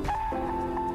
うん。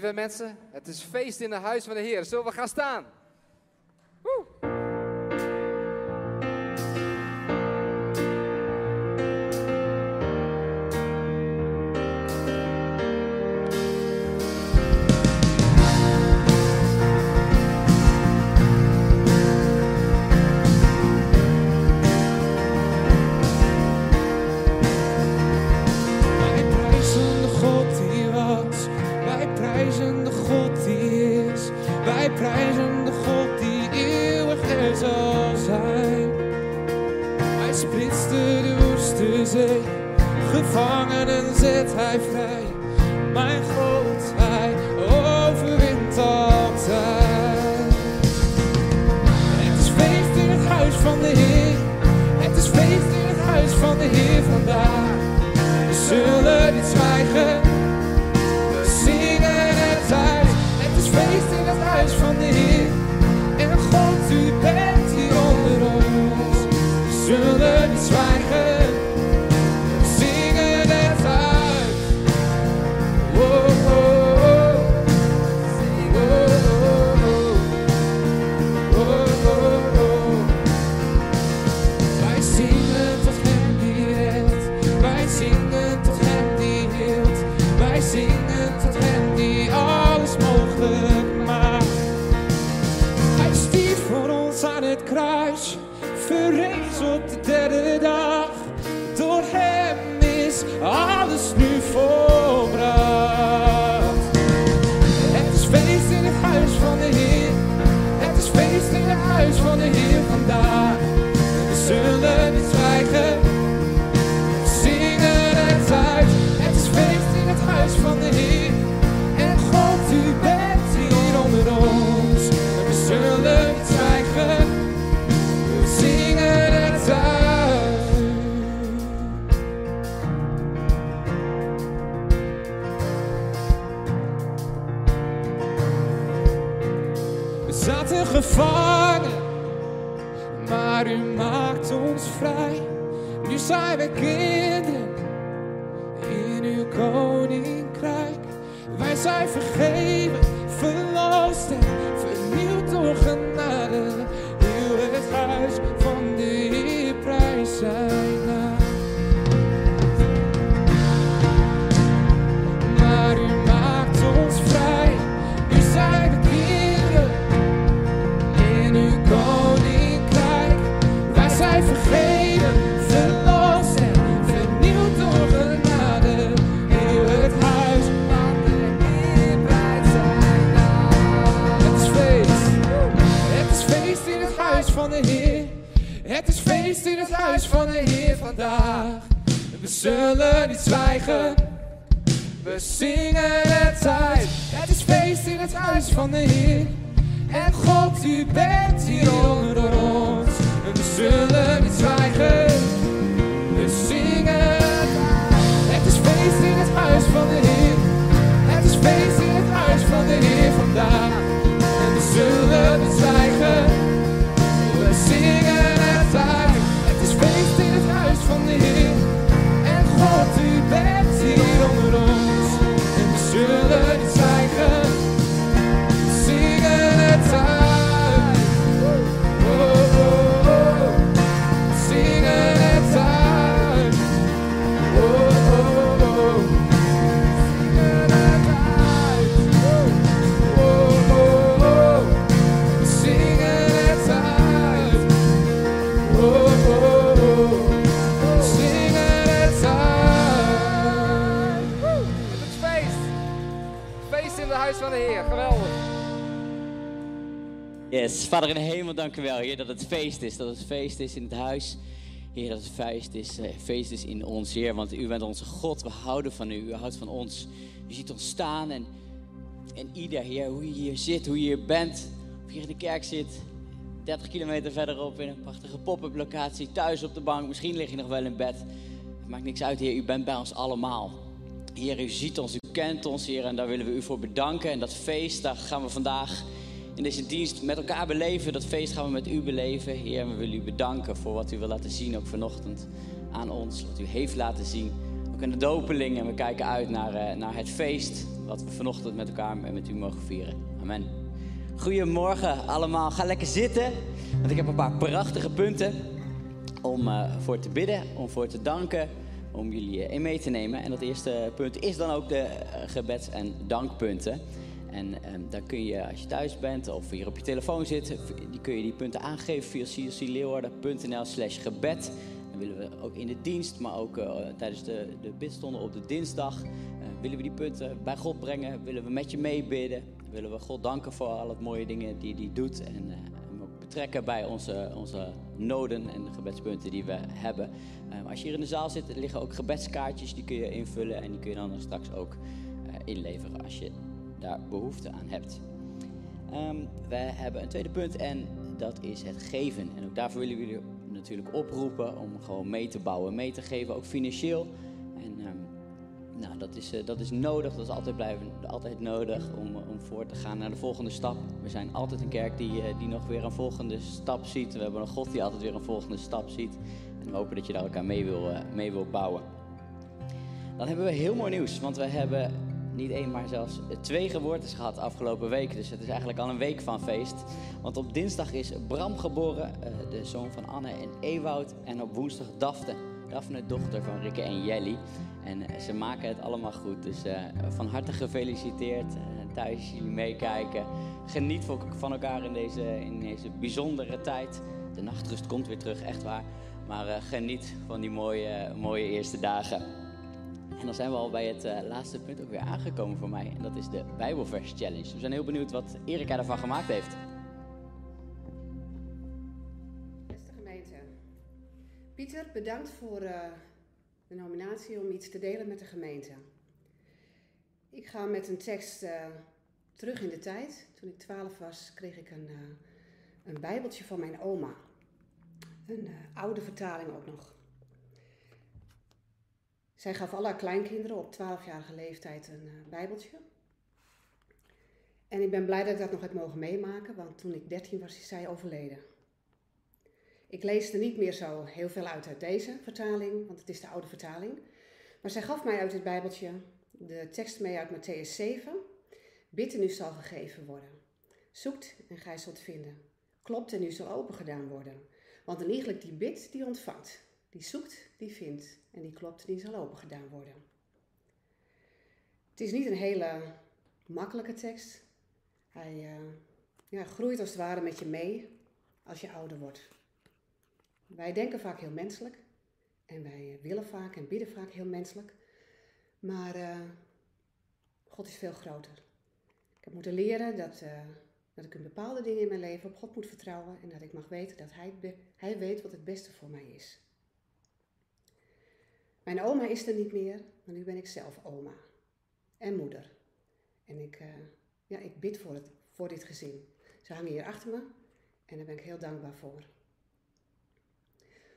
Lieve mensen, het is feest in het huis van de Heer. Zullen we gaan staan? Het huis van de Heer. Het Heer. Geweldig. Yes, Vader in de hemel, dank u wel, Heer, dat het feest is. Dat het feest is in het huis. Heer, dat het feest is, eh, feest is in ons, Heer. Want u bent onze God, we houden van u, u houdt van ons. U ziet ons staan en, en ieder, Heer, hoe je hier zit, hoe je hier bent. Of je hier in de kerk zit, 30 kilometer verderop in een prachtige pop-up locatie. Thuis op de bank, misschien lig je nog wel in bed. Het maakt niks uit, Heer, u bent bij ons allemaal. Heer, u ziet ons, u kent ons, Heer, en daar willen we u voor bedanken. En dat feest, daar gaan we vandaag in deze dienst met elkaar beleven. Dat feest gaan we met u beleven. Heer, en we willen u bedanken voor wat u wil laten zien, ook vanochtend aan ons. Wat u heeft laten zien, ook in de dopeling. En we kijken uit naar, eh, naar het feest wat we vanochtend met elkaar en met u mogen vieren. Amen. Goedemorgen allemaal. Ga lekker zitten, want ik heb een paar prachtige punten om uh, voor te bidden, om voor te danken, om jullie in mee te nemen. En dat eerste punt is dan ook de gebeds- en dankpunten. En um, daar kun je, als je thuis bent of hier op je telefoon zit, die kun je die punten aangeven via cscleeuwarden.nl slash gebed. Dan willen we ook in de dienst, maar ook uh, tijdens de, de bidstonden op de dinsdag, willen we die punten bij God brengen. Willen we met je meebidden. Willen we God danken voor al het mooie dingen die hij doet. En betrekken bij onze, onze noden en de gebedspunten die we hebben. als je hier in de zaal zit, liggen ook gebedskaartjes, die kun je invullen. En die kun je dan straks ook inleveren als je daar behoefte aan hebt. Um, we hebben een tweede punt en dat is het geven. En ook daarvoor willen we jullie natuurlijk oproepen om gewoon mee te bouwen, mee te geven, ook financieel. Nou, dat is, uh, dat is nodig, dat is altijd, blijven, altijd nodig om, om voor te gaan naar de volgende stap. We zijn altijd een kerk die, uh, die nog weer een volgende stap ziet. We hebben een God die altijd weer een volgende stap ziet. En we hopen dat je daar elkaar mee wil, mee wil bouwen. Dan hebben we heel mooi nieuws, want we hebben niet één, maar zelfs twee geboortes gehad afgelopen week. Dus het is eigenlijk al een week van feest. Want op dinsdag is Bram geboren, de zoon van Anne en Ewoud. En op woensdag Daphne, Daphne, dochter van Rikke en Jelly. En uh, ze maken het allemaal goed. Dus uh, van harte gefeliciteerd. thuis jullie meekijken. Geniet van elkaar in deze, in deze bijzondere tijd. De nachtrust komt weer terug, echt waar. Maar geniet van die mooie, mooie eerste dagen. En dan zijn we al bij het uh, laatste punt ook weer aangekomen voor mij. En dat is de Bijbelvers Challenge. We zijn heel benieuwd wat Erika ervan gemaakt heeft. Beste gemeente. Pieter, bedankt voor uh, de nominatie om iets te delen met de gemeente. Ik ga met een tekst uh, terug in de tijd. Toen ik 12 was, kreeg ik een, een bijbeltje van mijn oma. Een oude vertaling ook nog. Zij gaf alle kleinkinderen op 12-jarige leeftijd een bijbeltje. En ik ben blij dat ik dat nog heb mogen meemaken, want toen ik 13 was, is zij overleden. Ik lees er niet meer zo heel veel uit uit deze vertaling, want het is de oude vertaling. Maar zij gaf mij uit het bijbeltje de tekst mee uit Matthäus 7. Bid en u zal gegeven worden. Zoekt en gij zult vinden. Klopt en u zal open gedaan worden. Want een iegelijk die bidt, die ontvangt. Die zoekt, die vindt. En die klopt, die zal open gedaan worden. Het is niet een hele makkelijke tekst. Hij uh, ja, groeit als het ware met je mee als je ouder wordt. Wij denken vaak heel menselijk. En wij willen vaak en bidden vaak heel menselijk. Maar uh, God is veel groter. Ik heb moeten leren dat, uh, dat ik in bepaalde dingen in mijn leven op God moet vertrouwen. En dat ik mag weten dat Hij, hij weet wat het beste voor mij is. Mijn oma is er niet meer, maar nu ben ik zelf oma en moeder. En ik, ja, ik bid voor, het, voor dit gezin. Ze hangen hier achter me en daar ben ik heel dankbaar voor.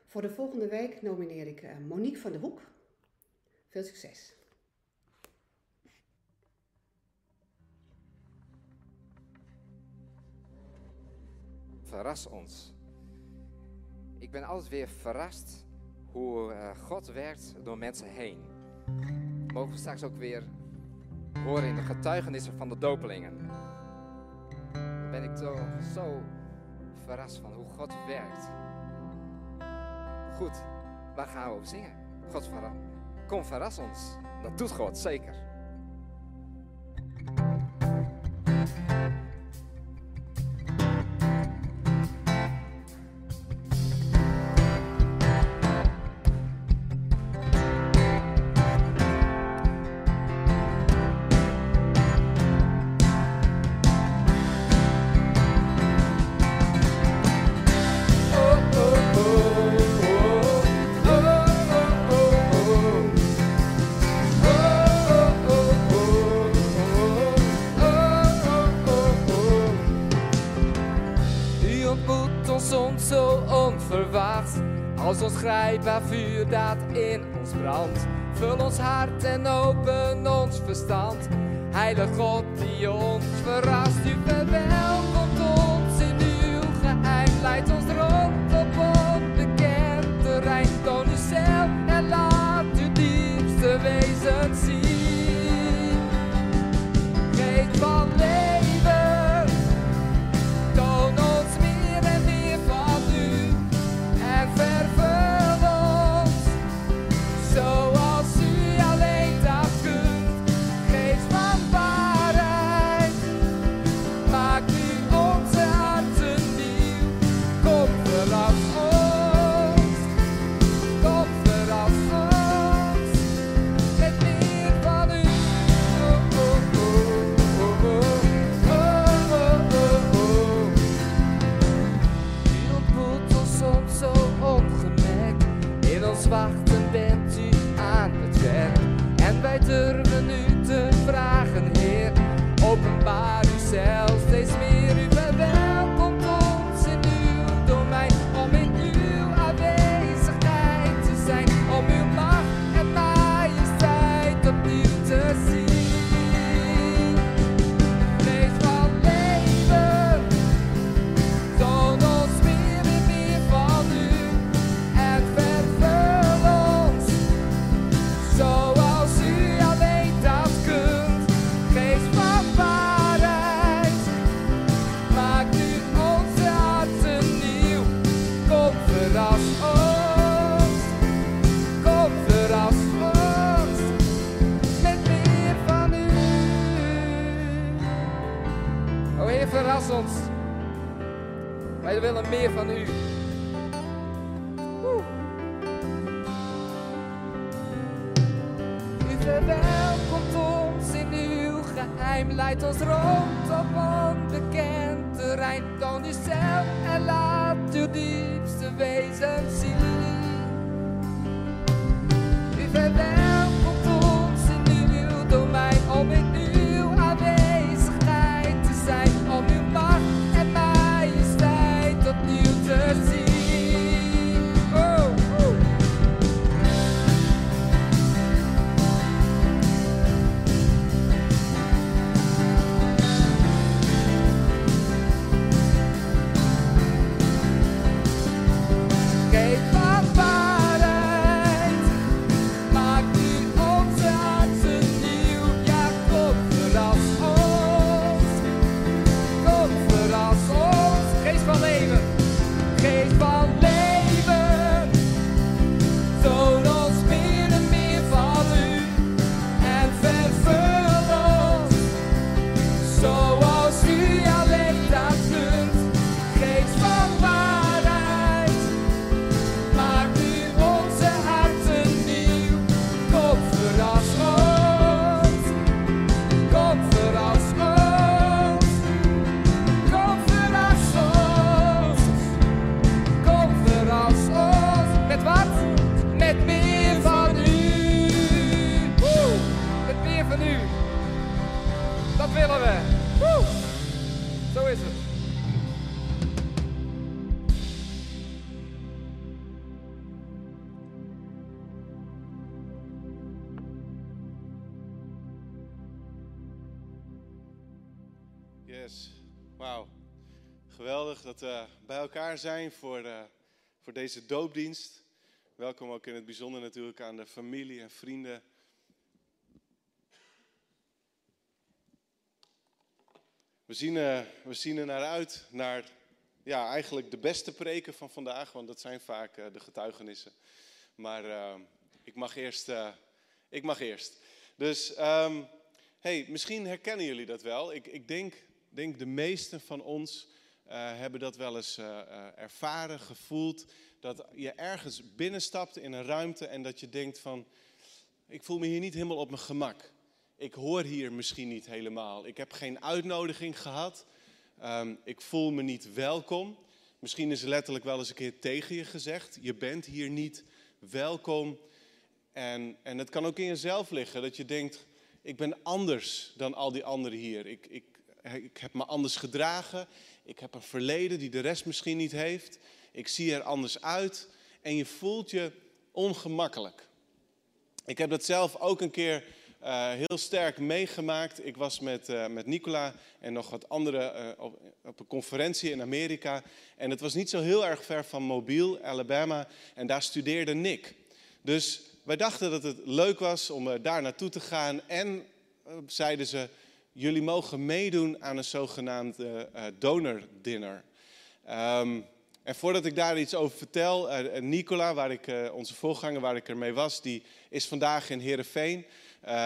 Voor de volgende week nomineer ik uh, Monique van de Hoek. Veel succes. Verras ons. Ik ben altijd weer verrast hoe uh, God werkt door mensen heen. Mogen we straks ook weer horen in de getuigenissen van de dopelingen. Dan ben ik toch zo verrast van hoe God werkt. Goed, waar gaan we over zingen? God verras. Kom, verras ons. Dat doet God, zeker. Grijpbaar vuur dat in ons brandt. Vul ons hart en open ons verstand. Heilige God die ons verrast. Zijn voor, eh, voor deze doopdienst. Welkom ook in het bijzonder natuurlijk aan de familie en vrienden. We zien, eh, we zien er naar uit, naar ja, eigenlijk de beste preken van vandaag, want dat zijn vaak eh, de getuigenissen. Maar ik mag eerst. ik mag eerst. Dus ehm, hey, misschien herkennen jullie dat wel. Ik, ik denk, denk de meesten van ons hebben dat wel eens eh, eh, ervaren, gevoeld. Dat je ergens binnenstapt in een ruimte en dat je denkt van, ik voel me hier niet helemaal op mijn gemak. Ik hoor hier misschien niet helemaal. Ik heb geen uitnodiging gehad. Ehm, ik voel me niet welkom. Misschien is er letterlijk wel eens een keer tegen je gezegd. Je bent hier niet welkom. En, en het kan ook in jezelf liggen dat je denkt, ik ben anders dan al die anderen hier. Ik, ik, ik heb me anders gedragen. Ik heb een verleden die de rest misschien niet heeft. Ik zie er anders uit. En je voelt je ongemakkelijk. Ik heb dat zelf ook een keer eh, heel sterk meegemaakt. Ik was met, eh, met Nicola en nog wat anderen eh, op, op een conferentie in Amerika. En het was niet zo heel erg ver van Mobile, Alabama. En daar studeerde Nick. Dus wij dachten dat het leuk was om daar naartoe te gaan. En zeiden ze, jullie mogen meedoen aan een zogenaamd eh, donor-dinner. Ehm, en voordat ik daar iets over vertel, eh, eh, Nicola, waar ik, onze voorganger waar ik ermee was, die is vandaag in Heerenveen.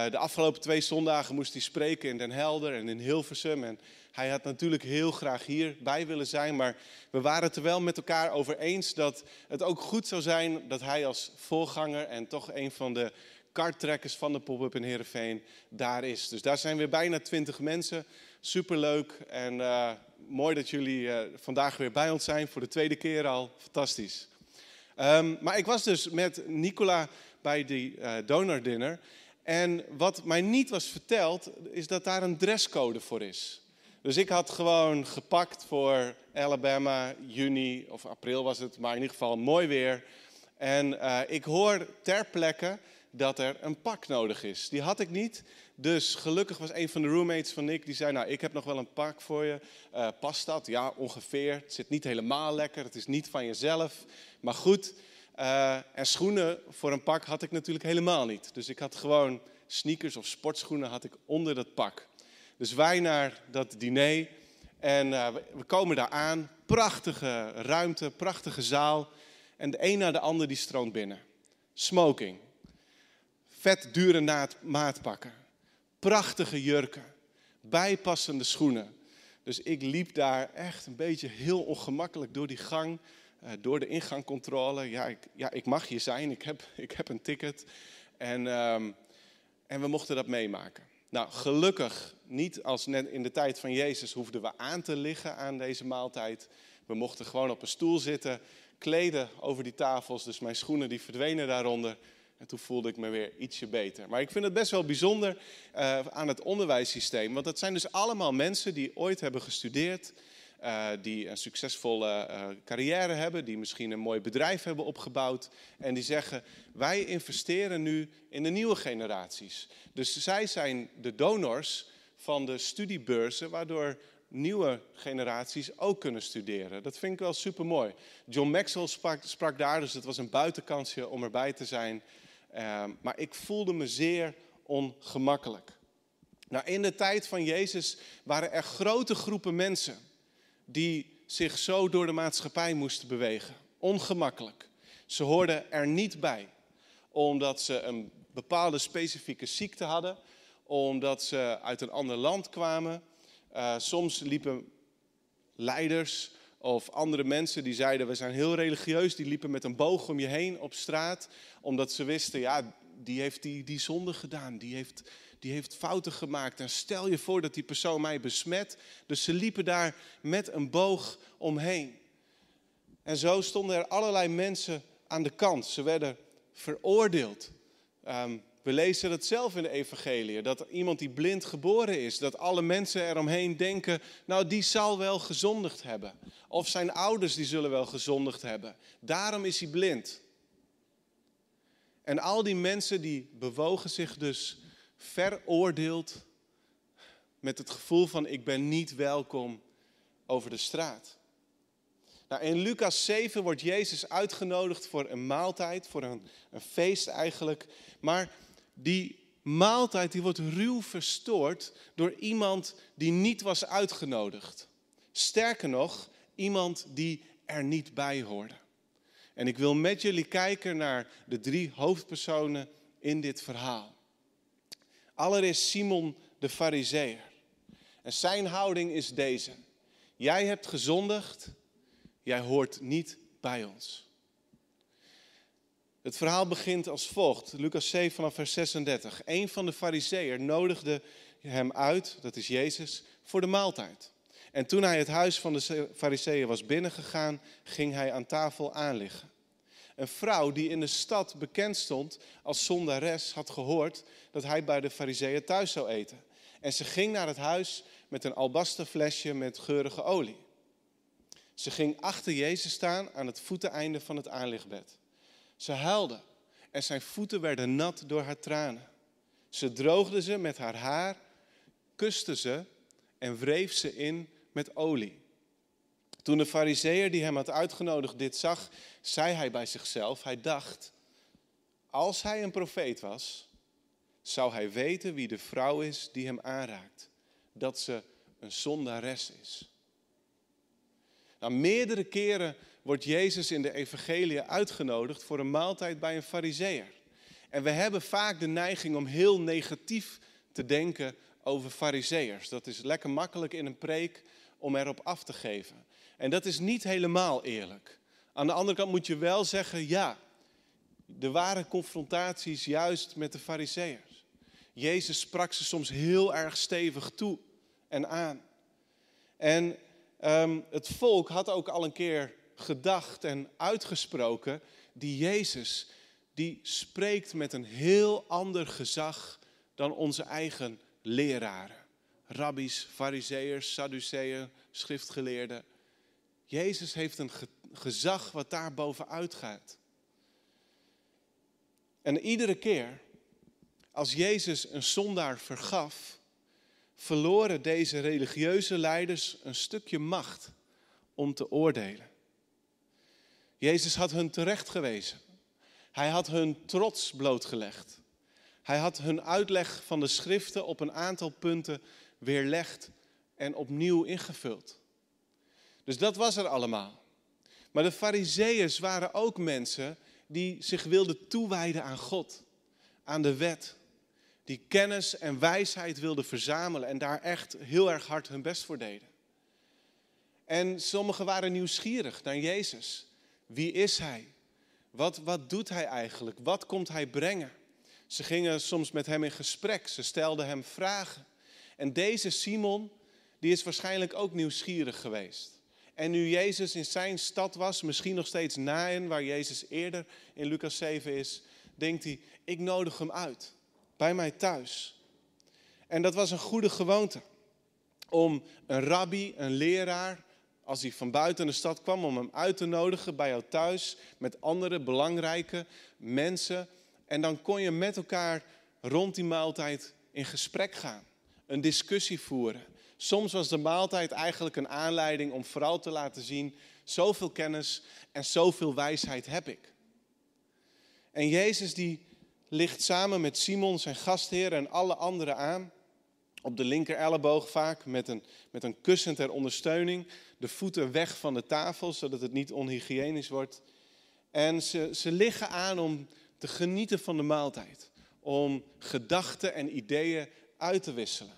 De afgelopen twee zondagen moest hij spreken in Den Helder en in Hilversum. En hij had natuurlijk heel graag hierbij willen zijn, maar we waren het er wel met elkaar over eens dat het ook goed zou zijn dat hij als voorganger en toch een van de karttrekkers van de pop-up in Heerenveen daar is. Dus daar zijn weer bijna twintig mensen. Superleuk en eh, mooi dat jullie eh, vandaag weer bij ons zijn voor de tweede keer al. Fantastisch. Ehm, maar ik was dus met Nicola bij die eh donordinner. En wat mij niet was verteld, is dat daar een dresscode voor is. Dus ik had gewoon gepakt voor Alabama, juni of april was het, maar in ieder geval mooi weer. En ik hoor ter plekke dat er een pak nodig is. Die had ik niet. Dus gelukkig was een van de roommates van Nick, die zei, nou ik heb nog wel een pak voor je. Eh, past dat? Ja, ongeveer. Het zit niet helemaal lekker, het is niet van jezelf. Maar goed, eh, en schoenen voor een pak had ik natuurlijk helemaal niet. Dus ik had gewoon sneakers of sportschoenen had ik onder dat pak. Dus wij naar dat diner en eh, we- we komen daar aan. Prachtige ruimte, prachtige zaal. En de een na de ander die stroomt binnen. Smoking. Vet dure maatpakken. Prachtige jurken. Bijpassende schoenen. Dus ik liep daar echt een beetje heel ongemakkelijk door die gang, uh, door de ingangcontrole. Ja ik, ja, ik mag hier zijn, ik heb, ik heb een ticket. En, um, en we mochten dat meemaken. Nou, gelukkig niet als net in de tijd van Jezus hoefden we aan te liggen aan deze maaltijd. We mochten gewoon op een stoel zitten, kleden over die tafels. Dus mijn schoenen die verdwenen daaronder. En toen voelde ik me weer ietsje beter. Maar ik vind het best wel bijzonder uh, aan het onderwijssysteem. Want dat zijn dus allemaal mensen die ooit hebben gestudeerd. Uh, die een succesvolle uh, carrière hebben, die misschien een mooi bedrijf hebben opgebouwd. En die zeggen, wij investeren nu in de nieuwe generaties. Dus zij zijn de donors van de studiebeurzen, waardoor nieuwe generaties ook kunnen studeren. Dat vind ik wel super mooi. John Maxwell sprak, sprak daar, dus het was een buitenkansje om erbij te zijn. Uh, maar ik voelde me zeer ongemakkelijk. Nou, in de tijd van Jezus waren er grote groepen mensen die zich zo door de maatschappij moesten bewegen. Ongemakkelijk. Ze hoorden er niet bij, omdat ze een bepaalde specifieke ziekte hadden, omdat ze uit een ander land kwamen. Uh, soms liepen leiders of andere mensen die zeiden, we zijn heel religieus, die liepen met een boog om je heen op straat, omdat ze wisten, ja, die heeft die, die zonde gedaan, die heeft, die heeft fouten gemaakt. En stel je voor dat die persoon mij besmet. Dus ze liepen daar met een boog omheen. En zo stonden er allerlei mensen aan de kant. Ze werden veroordeeld. Um, we lezen het zelf in de evangelie, dat iemand die blind geboren is, dat alle mensen eromheen denken, nou die zal wel gezondigd hebben. Of zijn ouders die zullen wel gezondigd hebben. Daarom is hij blind. En al die mensen die bewogen zich dus veroordeeld met het gevoel van ik ben niet welkom over de straat. Nou, in Lucas 7 wordt Jezus uitgenodigd voor een maaltijd, voor een, een feest eigenlijk. Maar die maaltijd die wordt ruw verstoord door iemand die niet was uitgenodigd. Sterker nog, iemand die er niet bij hoorde. En ik wil met jullie kijken naar de drie hoofdpersonen in dit verhaal. Allereerst Simon de Fariseer. En zijn houding is deze. Jij hebt gezondigd, jij hoort niet bij ons. Het verhaal begint als volgt. Lucas 7 vanaf vers 36. Een van de fariseeën nodigde hem uit, dat is Jezus, voor de maaltijd. En toen hij het huis van de fariseeën was binnengegaan, ging hij aan tafel aanliggen. Een vrouw die in de stad bekend stond als zondares had gehoord dat hij bij de fariseeën thuis zou eten. En ze ging naar het huis met een albasten flesje met geurige olie. Ze ging achter Jezus staan aan het voeteneinde van het aanlichtbed. Ze huilde en zijn voeten werden nat door haar tranen. Ze droogde ze met haar haar, kuste ze en wreef ze in met olie. Toen de fariseer die hem had uitgenodigd dit zag, zei hij bij zichzelf, hij dacht, als hij een profeet was, zou hij weten wie de vrouw is die hem aanraakt. Dat ze een zondares is. Nou, meerdere keren wordt Jezus in de evangelie uitgenodigd voor een maaltijd bij een fariseer. En we hebben vaak de neiging om heel negatief te denken over fariseërs. Dat is lekker makkelijk in een preek om erop af te geven. En dat is niet helemaal eerlijk. Aan de andere kant moet je wel zeggen, ja, er waren confrontaties juist met de fariseërs. Jezus sprak ze soms heel erg stevig toe en aan. En um, het volk had ook al een keer gedacht en uitgesproken, die Jezus, die spreekt met een heel ander gezag dan onze eigen leraren. Rabbies, fariseërs, sadduceeën, schriftgeleerden. Jezus heeft een gezag wat daar bovenuit gaat. En iedere keer als Jezus een zondaar vergaf, verloren deze religieuze leiders een stukje macht om te oordelen. Jezus had hun terecht gewezen. Hij had hun trots blootgelegd. Hij had hun uitleg van de schriften op een aantal punten weerlegd en opnieuw ingevuld. Dus dat was er allemaal. Maar de Fariseeërs waren ook mensen die zich wilden toewijden aan God, aan de wet. Die kennis en wijsheid wilden verzamelen en daar echt heel erg hard hun best voor deden. En sommigen waren nieuwsgierig naar Jezus. Wie is hij? Wat, wat doet hij eigenlijk? Wat komt hij brengen? Ze gingen soms met hem in gesprek. Ze stelden hem vragen. En deze Simon, die is waarschijnlijk ook nieuwsgierig geweest. En nu Jezus in zijn stad was, misschien nog steeds Nain, waar Jezus eerder in Lucas 7 is, denkt hij, ik nodig hem uit, bij mij thuis. En dat was een goede gewoonte, om een rabbi, een leraar, als hij van buiten de stad kwam, om hem uit te nodigen bij jou thuis, met andere belangrijke mensen. En dan kon je met elkaar rond die maaltijd in gesprek gaan, een discussie voeren. Soms was de maaltijd eigenlijk een aanleiding om vooral te laten zien, zoveel kennis en zoveel wijsheid heb ik. En Jezus die ligt samen met Simon, zijn gastheer en alle anderen aan, op de linker elleboog vaak, met een, met een kussen ter ondersteuning, de voeten weg van de tafel, zodat het niet onhygiënisch wordt. En ze, ze liggen aan om te genieten van de maaltijd, om gedachten en ideeën uit te wisselen.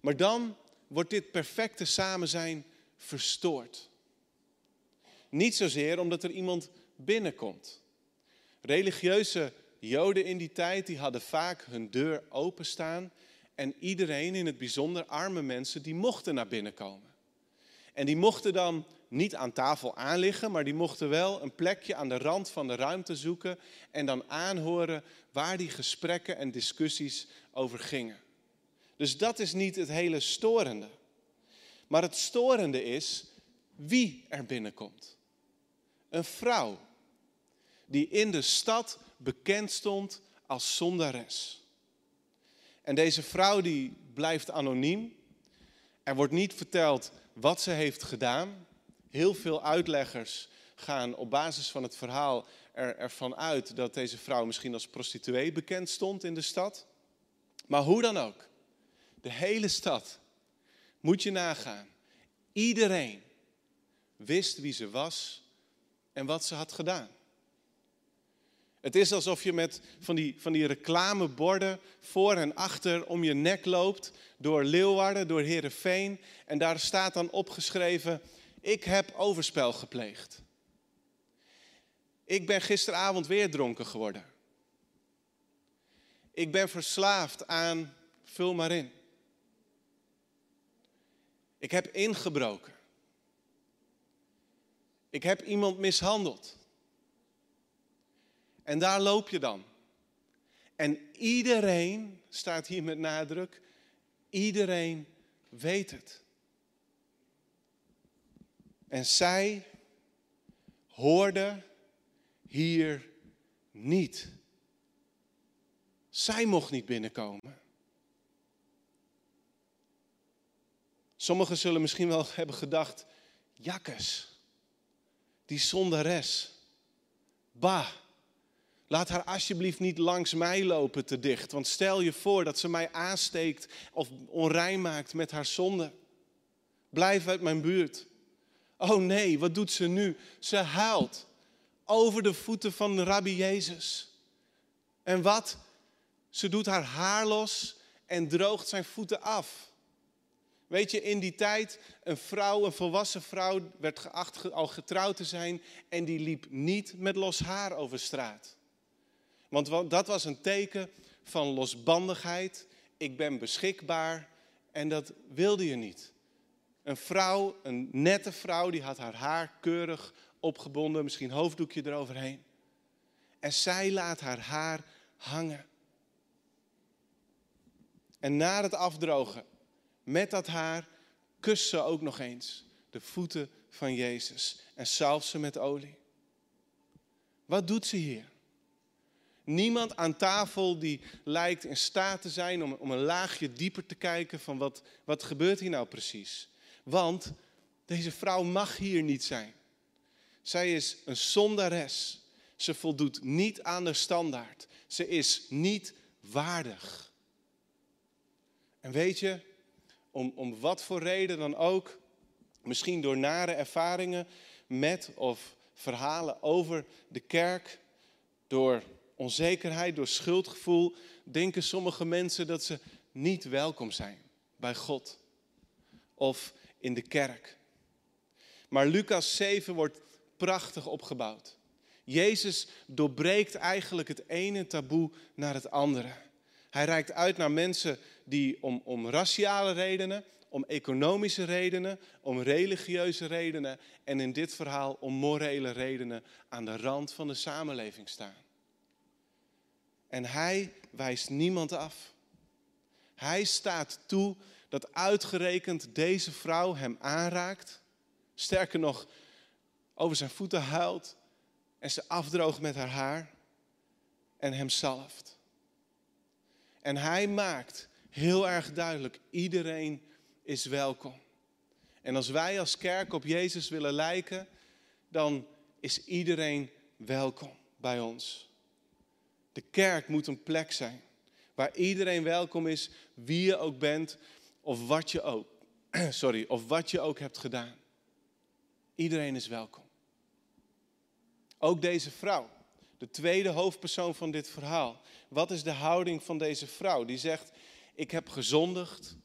Maar dan wordt dit perfecte samen zijn verstoord. Niet zozeer omdat er iemand binnenkomt. Religieuze Joden in die tijd die hadden vaak hun deur openstaan en iedereen, in het bijzonder arme mensen, die mochten naar binnen komen. En die mochten dan niet aan tafel aanliggen, maar die mochten wel een plekje aan de rand van de ruimte zoeken en dan aanhoren waar die gesprekken en discussies over gingen. Dus dat is niet het hele storende. Maar het storende is wie er binnenkomt. Een vrouw die in de stad bekend stond als zondares. En deze vrouw die blijft anoniem. Er wordt niet verteld wat ze heeft gedaan. Heel veel uitleggers gaan op basis van het verhaal er, ervan uit dat deze vrouw misschien als prostituee bekend stond in de stad. Maar hoe dan ook, de hele stad, moet je nagaan. Iedereen wist wie ze was en wat ze had gedaan. Het is alsof je met van die, van die reclameborden voor en achter om je nek loopt door Leeuwarden, door Herenveen. En daar staat dan opgeschreven, ik heb overspel gepleegd. Ik ben gisteravond weer dronken geworden. Ik ben verslaafd aan, vul maar in. Ik heb ingebroken. Ik heb iemand mishandeld. En daar loop je dan. En iedereen, staat hier met nadruk, iedereen weet het. En zij hoorde hier niet. Zij mocht niet binnenkomen. Sommigen zullen misschien wel hebben gedacht, jakkes, die zondares, bah, laat haar alsjeblieft niet langs mij lopen te dicht. Want stel je voor dat ze mij aansteekt of onrein maakt met haar zonde. Blijf uit mijn buurt. Oh nee, wat doet ze nu? Ze huilt over de voeten van Rabbi Jezus. En wat? Ze doet haar haar los en droogt zijn voeten af. Weet je, in die tijd, een vrouw, een volwassen vrouw, werd geacht al getrouwd te zijn en die liep niet met los haar over straat. Want dat was een teken van losbandigheid. Ik ben beschikbaar en dat wilde je niet. Een vrouw, een nette vrouw, die had haar haar keurig opgebonden, misschien hoofddoekje eroverheen. En zij laat haar haar hangen. En na het afdrogen met dat haar kust ze ook nog eens de voeten van Jezus en zalft ze met olie. Wat doet ze hier? Niemand aan tafel die lijkt in staat te zijn om, om een laagje dieper te kijken van wat, wat gebeurt hier nou precies. Want deze vrouw mag hier niet zijn. Zij is een zondares. Ze voldoet niet aan de standaard. Ze is niet waardig. En weet je, om, om wat voor reden dan ook, misschien door nare ervaringen met of verhalen over de kerk, door onzekerheid, door schuldgevoel, denken sommige mensen dat ze niet welkom zijn bij God of in de kerk. Maar Lucas 7 wordt prachtig opgebouwd. Jezus doorbreekt eigenlijk het ene taboe naar het andere. Hij reikt uit naar mensen die om, om raciale redenen, om economische redenen, om religieuze redenen en in dit verhaal om morele redenen aan de rand van de samenleving staan. En hij wijst niemand af. Hij staat toe dat uitgerekend deze vrouw hem aanraakt. Sterker nog, over zijn voeten huilt en ze afdroogt met haar haar en hem zalft. En hij maakt heel erg duidelijk, iedereen is welkom. En als wij als kerk op Jezus willen lijken, dan is iedereen welkom bij ons. De kerk moet een plek zijn waar iedereen welkom is, wie je ook bent of wat je ook, sorry, of wat je ook hebt gedaan. Iedereen is welkom. Ook deze vrouw, de tweede hoofdpersoon van dit verhaal. Wat is de houding van deze vrouw? Die zegt: Ik heb gezondigd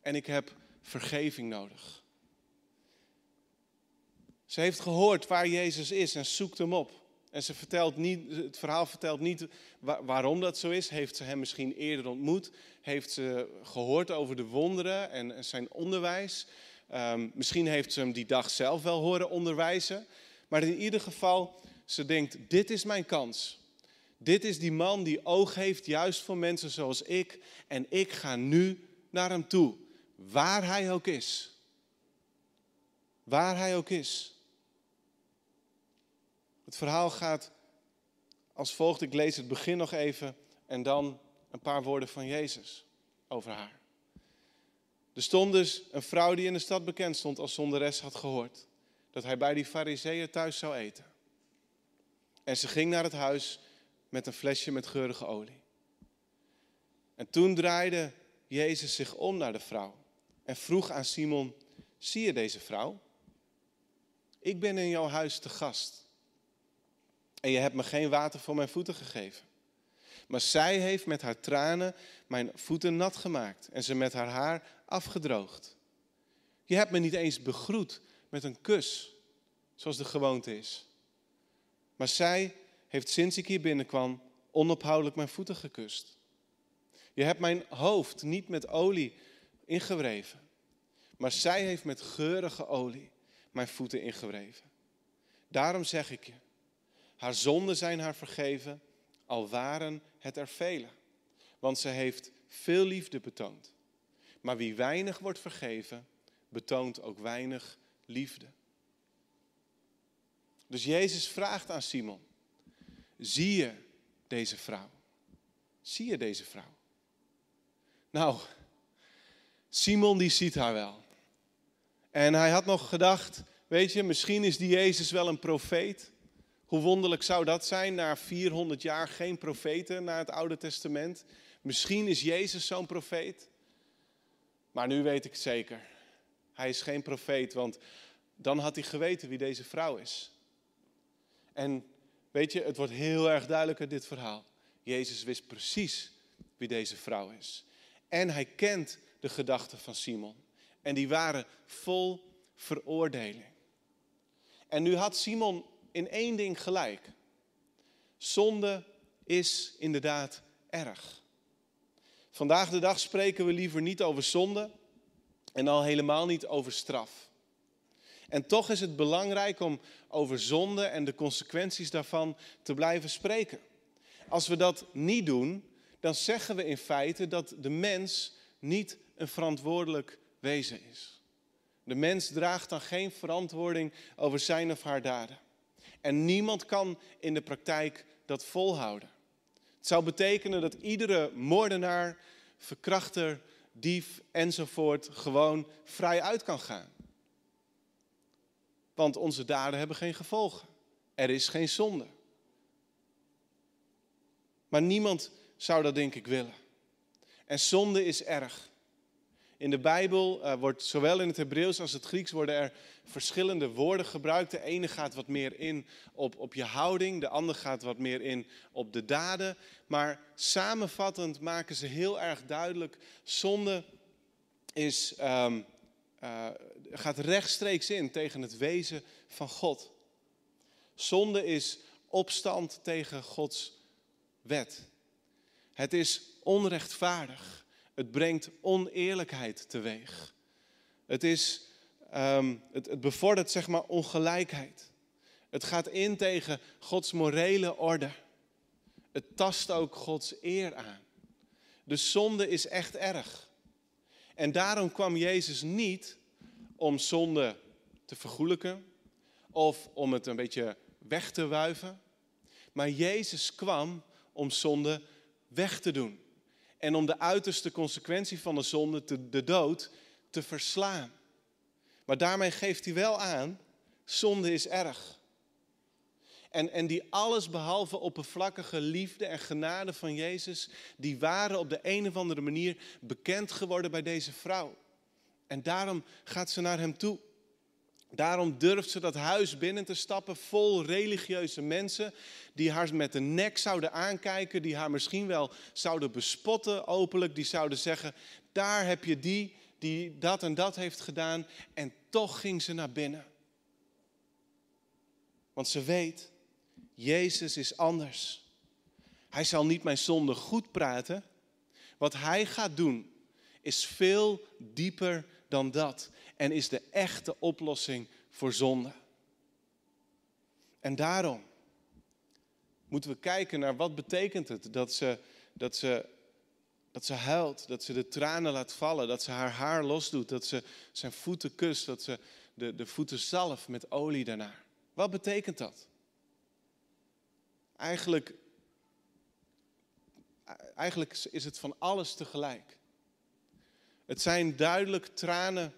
en ik heb vergeving nodig. Ze heeft gehoord waar Jezus is en zoekt hem op. En ze vertelt niet, het verhaal vertelt niet waarom dat zo is. Heeft ze hem misschien eerder ontmoet? Heeft ze gehoord over de wonderen en zijn onderwijs? Um, misschien heeft ze hem die dag zelf wel horen onderwijzen. Maar in ieder geval, ze denkt, dit is mijn kans. Dit is die man die oog heeft juist voor mensen zoals ik. En ik ga nu naar hem toe. Waar hij ook is. Waar hij ook is. Het verhaal gaat als volgt. Ik lees het begin nog even en dan een paar woorden van Jezus over haar. Er stond dus een vrouw die in de stad bekend stond als zonderes had gehoord dat hij bij die fariseeën thuis zou eten. En ze ging naar het huis met een flesje met geurige olie. En toen draaide Jezus zich om naar de vrouw en vroeg aan Simon, zie je deze vrouw? Ik ben in jouw huis te gast. En je hebt me geen water voor mijn voeten gegeven. Maar zij heeft met haar tranen mijn voeten nat gemaakt en ze met haar haar afgedroogd. Je hebt me niet eens begroet met een kus, zoals de gewoonte is. Maar zij heeft sinds ik hier binnenkwam onophoudelijk mijn voeten gekust. Je hebt mijn hoofd niet met olie ingewreven, maar zij heeft met geurige olie mijn voeten ingewreven. Daarom zeg ik je, haar zonden zijn haar vergeven, al waren het er vele. Want ze heeft veel liefde betoond. Maar wie weinig wordt vergeven, betoont ook weinig liefde. Dus Jezus vraagt aan Simon: Zie je deze vrouw? Zie je deze vrouw? Nou, Simon die ziet haar wel. En hij had nog gedacht, weet je, misschien is die Jezus wel een profeet. Hoe wonderlijk zou dat zijn, na 400 jaar geen profeten naar het Oude Testament. Misschien is Jezus zo'n profeet. Maar nu weet ik het zeker. Hij is geen profeet, want dan had hij geweten wie deze vrouw is. En weet je, het wordt heel erg duidelijk uit dit verhaal. Jezus wist precies wie deze vrouw is. En hij kent de gedachten van Simon. En die waren vol veroordeling. En nu had Simon in één ding gelijk. Zonde is inderdaad erg. Vandaag de dag spreken we liever niet over zonde en al helemaal niet over straf. En toch is het belangrijk om over zonde en de consequenties daarvan te blijven spreken. Als we dat niet doen, dan zeggen we in feite dat de mens niet een verantwoordelijk wezen is. De mens draagt dan geen verantwoording over zijn of haar daden. En niemand kan in de praktijk dat volhouden. Het zou betekenen dat iedere moordenaar, verkrachter, dief enzovoort gewoon vrij uit kan gaan. Want onze daden hebben geen gevolgen. Er is geen zonde. Maar niemand zou dat denk ik willen. En zonde is erg. In de Bijbel uh, wordt zowel in het Hebreeuws als het Grieks worden er verschillende woorden gebruikt. De ene gaat wat meer in op, op je houding, de andere gaat wat meer in op de daden. Maar samenvattend maken ze heel erg duidelijk: zonde is, um, uh, gaat rechtstreeks in tegen het wezen van God. Zonde is opstand tegen Gods wet. Het is onrechtvaardig. Het brengt oneerlijkheid teweeg. Het, is, ehm, het, het bevordert zeg maar ongelijkheid. Het gaat in tegen Gods morele orde. Het tast ook Gods eer aan. De zonde is echt erg. En daarom kwam Jezus niet om zonde te vergoelijken of om het een beetje weg te wuiven. Maar Jezus kwam om zonde weg te doen. En om de uiterste consequentie van de zonde, te, de dood, te verslaan. Maar daarmee geeft hij wel aan, zonde is erg. En, en die alles behalve oppervlakkige liefde en genade van Jezus, die waren op de een of andere manier bekend geworden bij deze vrouw. En daarom gaat ze naar hem toe. Daarom durft ze dat huis binnen te stappen vol religieuze mensen die haar met de nek zouden aankijken, die haar misschien wel zouden bespotten openlijk, die zouden zeggen, daar heb je die die dat en dat heeft gedaan en toch ging ze naar binnen. Want ze weet, Jezus is anders. Hij zal niet mijn zonde goed praten. Wat hij gaat doen is veel dieper dan dat en is de echte oplossing voor zonde. En daarom moeten we kijken naar wat betekent het dat ze, dat ze, dat ze huilt, dat ze de tranen laat vallen, dat ze haar haar losdoet, dat ze zijn voeten kust, dat ze de, de voeten zalf met olie daarna. Wat betekent dat? Eigenlijk, eigenlijk is het van alles tegelijk. Het zijn duidelijk tranen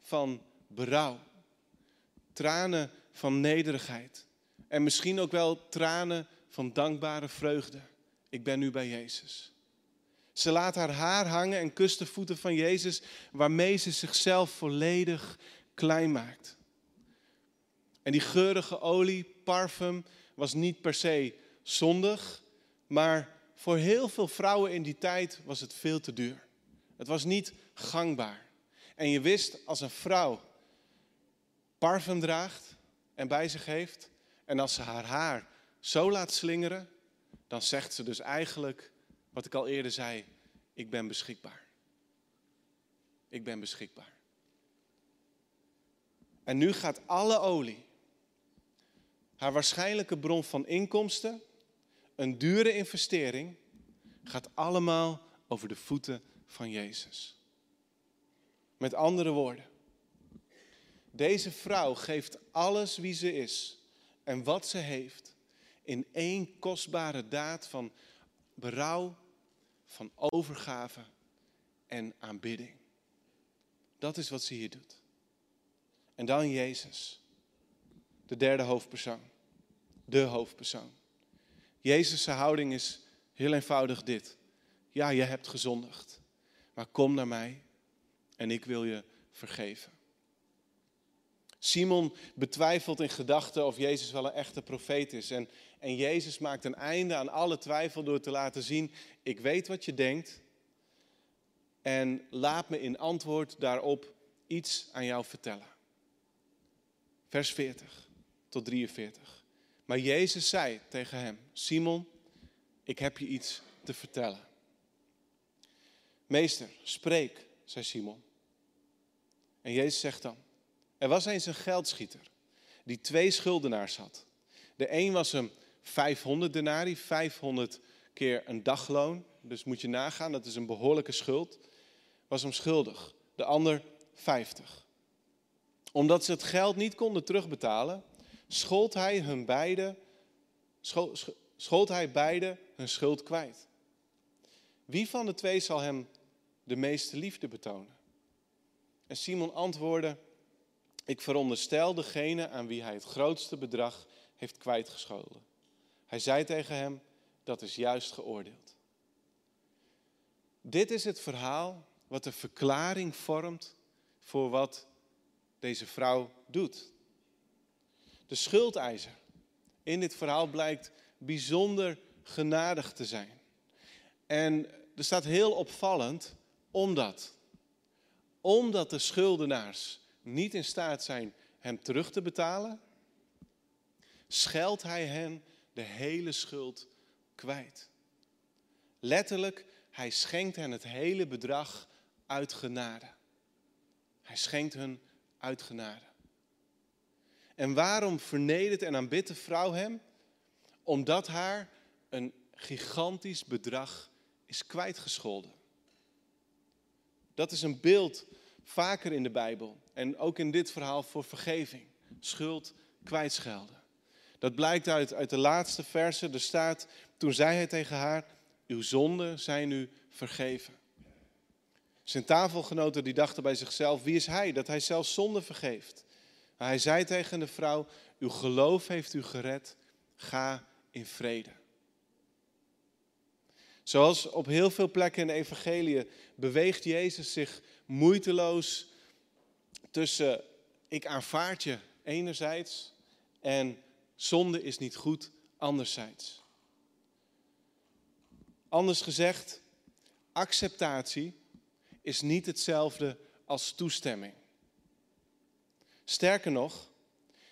van berouw, tranen van nederigheid en misschien ook wel tranen van dankbare vreugde. Ik ben nu bij Jezus. Ze laat haar haar hangen en kust de voeten van Jezus, waarmee ze zichzelf volledig klein maakt. En die geurige olie, parfum, was niet per se zondig, maar voor heel veel vrouwen in die tijd was het veel te duur. Het was niet gangbaar. En je wist als een vrouw parfum draagt en bij zich heeft, en als ze haar haar zo laat slingeren, dan zegt ze dus eigenlijk wat ik al eerder zei: ik ben beschikbaar. Ik ben beschikbaar. En nu gaat alle olie, haar waarschijnlijke bron van inkomsten, een dure investering, gaat allemaal over de voeten van Jezus. Met andere woorden, deze vrouw geeft alles wie ze is en wat ze heeft in één kostbare daad van berouw, van overgave en aanbidding. Dat is wat ze hier doet. En dan Jezus, de derde hoofdpersoon, de hoofdpersoon. Jezus' houding is heel eenvoudig dit. Ja, je hebt gezondigd, maar kom naar mij en ik wil je vergeven. Simon betwijfelt in gedachten of Jezus wel een echte profeet is. En, en Jezus maakt een einde aan alle twijfel door te laten zien, ik weet wat je denkt. En laat me in antwoord daarop iets aan jou vertellen. Vers 40 tot 43. Maar Jezus zei tegen hem, Simon, ik heb je iets te vertellen. Meester, spreek, zei Simon. En Jezus zegt dan, er was eens een geldschieter die twee schuldenaars had. De een was hem 500 denari, 500 keer een dagloon. Dus moet je nagaan, dat is een behoorlijke schuld. Was hem schuldig. De ander 50. Omdat ze het geld niet konden terugbetalen, schold hij hun beide, schold hij beide hun schuld kwijt. Wie van de twee zal hem de meeste liefde betonen? En Simon antwoordde, ik veronderstel degene aan wie hij het grootste bedrag heeft kwijtgescholden. Hij zei tegen hem, dat is juist geoordeeld. Dit is het verhaal wat de verklaring vormt voor wat deze vrouw doet. De schuldeiser in dit verhaal blijkt bijzonder genadig te zijn. En er staat heel opvallend, omdat. Omdat de schuldenaars niet in staat zijn hem terug te betalen, scheldt hij hen de hele schuld kwijt. Letterlijk, hij schenkt hen het hele bedrag uit genade. Hij schenkt hun uit genade. En waarom vernedert en aanbidt de vrouw hem? Omdat haar een gigantisch bedrag is kwijtgescholden. Dat is een beeld vaker in de Bijbel en ook in dit verhaal voor vergeving. Schuld kwijtschelden. Dat blijkt uit, uit de laatste verse. Er staat, toen zei hij tegen haar, uw zonden zijn u vergeven. Zijn tafelgenoten die dachten bij zichzelf, wie is hij dat hij zelfs zonde vergeeft? Maar hij zei tegen de vrouw, uw geloof heeft u gered, ga in vrede. Zoals op heel veel plekken in de evangelie beweegt Jezus zich moeiteloos tussen ik aanvaard je enerzijds en zonde is niet goed anderzijds. Anders gezegd, acceptatie is niet hetzelfde als toestemming. Sterker nog,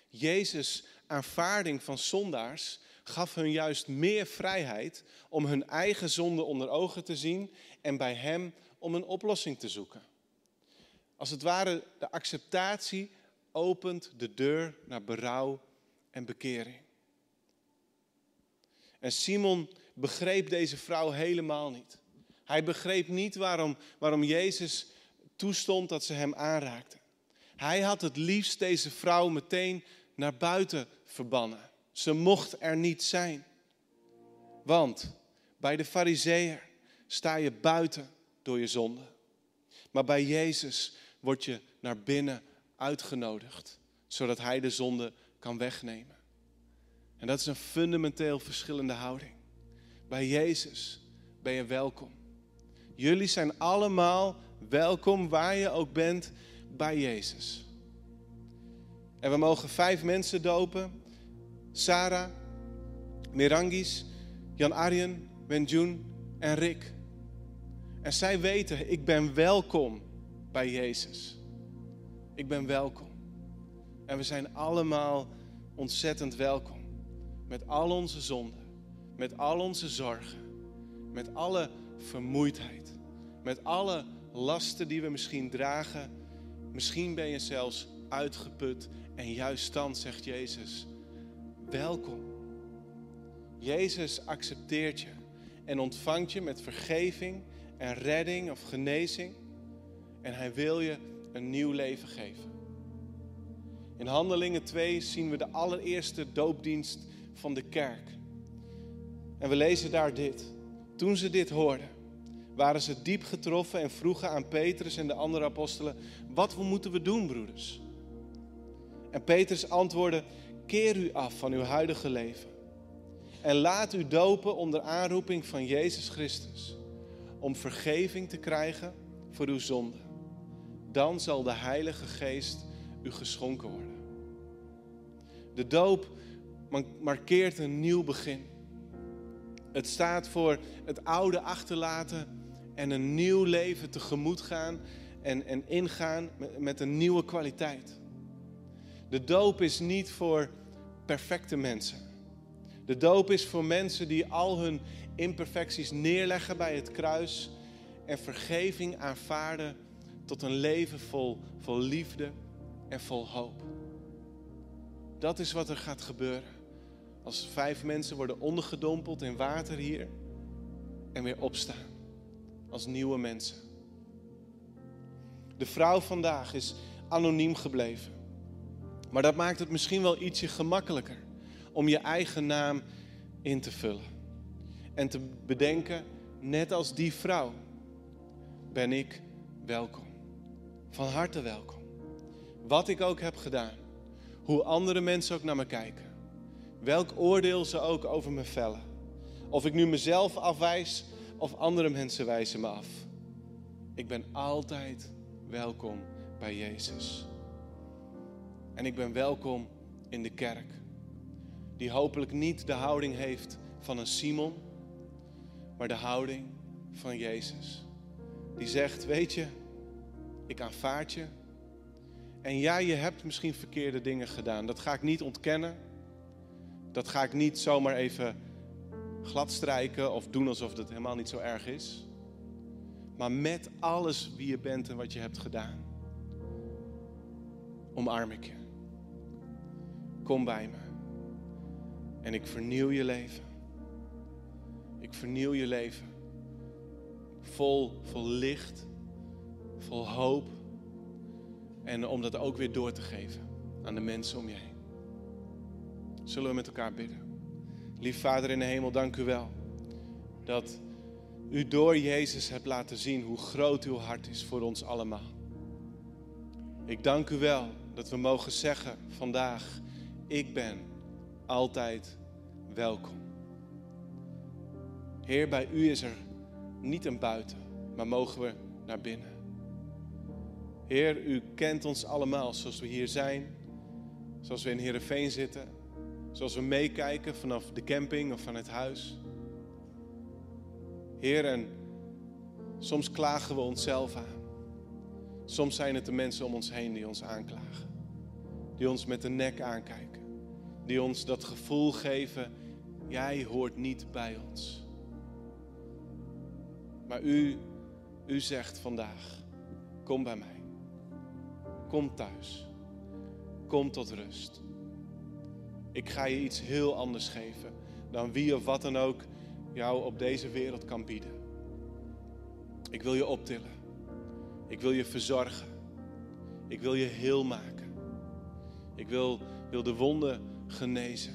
Jezus' aanvaarding van zondaars gaf hun juist meer vrijheid om hun eigen zonde onder ogen te zien en bij Hem om een oplossing te zoeken. Als het ware, de acceptatie opent de deur naar berouw en bekering. En Simon begreep deze vrouw helemaal niet. Hij begreep niet waarom, waarom Jezus toestond dat ze hem aanraakte. Hij had het liefst deze vrouw meteen naar buiten verbannen. Ze mocht er niet zijn. Want bij de Farizeeër sta je buiten door je zonde. Maar bij Jezus word je naar binnen uitgenodigd, zodat Hij de zonde kan wegnemen. En dat is een fundamenteel verschillende houding. Bij Jezus ben je welkom. Jullie zijn allemaal welkom waar je ook bent bij Jezus. En we mogen vijf mensen dopen. Sarah, Merangis, Jan Arjen, Benjoen en Rick. En zij weten, ik ben welkom bij Jezus. Ik ben welkom. En we zijn allemaal ontzettend welkom. Met al onze zonden, met al onze zorgen, met alle vermoeidheid, met alle lasten die we misschien dragen. Misschien ben je zelfs uitgeput en juist dan zegt Jezus, welkom. Jezus accepteert je en ontvangt je met vergeving en redding of genezing. En hij wil je een nieuw leven geven. In Handelingen 2 zien we de allereerste doopdienst van de kerk. En we lezen daar dit. Toen ze dit hoorden, waren ze diep getroffen en vroegen aan Petrus en de andere apostelen: Wat moeten we doen, broeders? En Petrus antwoordde: Keer u af van uw huidige leven en laat u dopen onder aanroeping van Jezus Christus, om vergeving te krijgen voor uw zonde. Dan zal de Heilige Geest u geschonken worden. De doop markeert een nieuw begin. Het staat voor het oude achterlaten en een nieuw leven tegemoet gaan en, en ingaan met, met een nieuwe kwaliteit. De doop is niet voor perfecte mensen. De doop is voor mensen die al hun imperfecties neerleggen bij het kruis en vergeving aanvaarden tot een leven vol, vol liefde en vol hoop. Dat is wat er gaat gebeuren. Als vijf mensen worden ondergedompeld in water hier en weer opstaan als nieuwe mensen. De vrouw vandaag is anoniem gebleven. Maar dat maakt het misschien wel ietsje gemakkelijker om je eigen naam in te vullen. En te bedenken, net als die vrouw, ben ik welkom. Van harte welkom. Wat ik ook heb gedaan, hoe andere mensen ook naar me kijken, welk oordeel ze ook over me vellen. Of ik nu mezelf afwijs of andere mensen wijzen me af. Ik ben altijd welkom bij Jezus. En ik ben welkom in de kerk. Die hopelijk niet de houding heeft van een Simon, maar de houding van Jezus. Die zegt, weet je, ik aanvaard je En ja, je hebt misschien verkeerde dingen gedaan. Dat ga ik niet ontkennen. Dat ga ik niet zomaar even gladstrijken of doen alsof het helemaal niet zo erg is. Maar met alles wie je bent en wat je hebt gedaan, omarm ik je. Kom bij me. En ik vernieuw je leven. Ik vernieuw je leven. Vol, vol licht, vol hoop. En om dat ook weer door te geven aan de mensen om je heen. Zullen we met elkaar bidden? Lief Vader in de hemel, dank u wel dat u door Jezus hebt laten zien hoe groot uw hart is voor ons allemaal. Ik dank u wel dat we mogen zeggen vandaag, ik ben altijd welkom. Heer, bij u is er niet een buiten, maar mogen we naar binnen. Heer, u kent ons allemaal zoals we hier zijn, zoals we in Heerenveen zitten, zoals we meekijken vanaf de camping of van het huis. Heer, en soms klagen we onszelf aan. Soms zijn het de mensen om ons heen die ons aanklagen. Die ons met de nek aankijken. Die ons dat gevoel geven, jij hoort niet bij ons. Maar u, u zegt vandaag, kom bij mij. Kom thuis. Kom tot rust. Ik ga je iets heel anders geven dan wie of wat dan ook jou op deze wereld kan bieden. Ik wil je optillen. Ik wil je verzorgen. Ik wil je heel maken. Ik wil, wil de wonden genezen.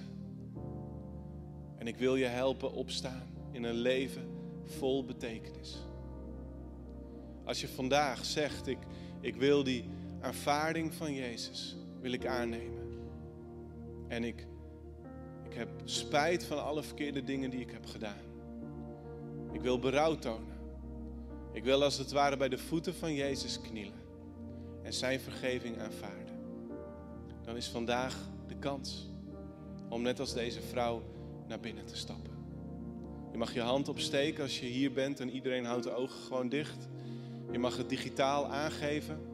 En ik wil je helpen opstaan in een leven vol betekenis. Als je vandaag zegt, ik, ik wil die aanvaarding van Jezus, wil ik aannemen. En ik, ik heb spijt van alle verkeerde dingen die ik heb gedaan. Ik wil berouw tonen. Ik wil als het ware bij de voeten van Jezus knielen en zijn vergeving aanvaarden. Dan is vandaag de kans om net als deze vrouw naar binnen te stappen. Je mag je hand opsteken als je hier bent en iedereen houdt de ogen gewoon dicht. Je mag het digitaal aangeven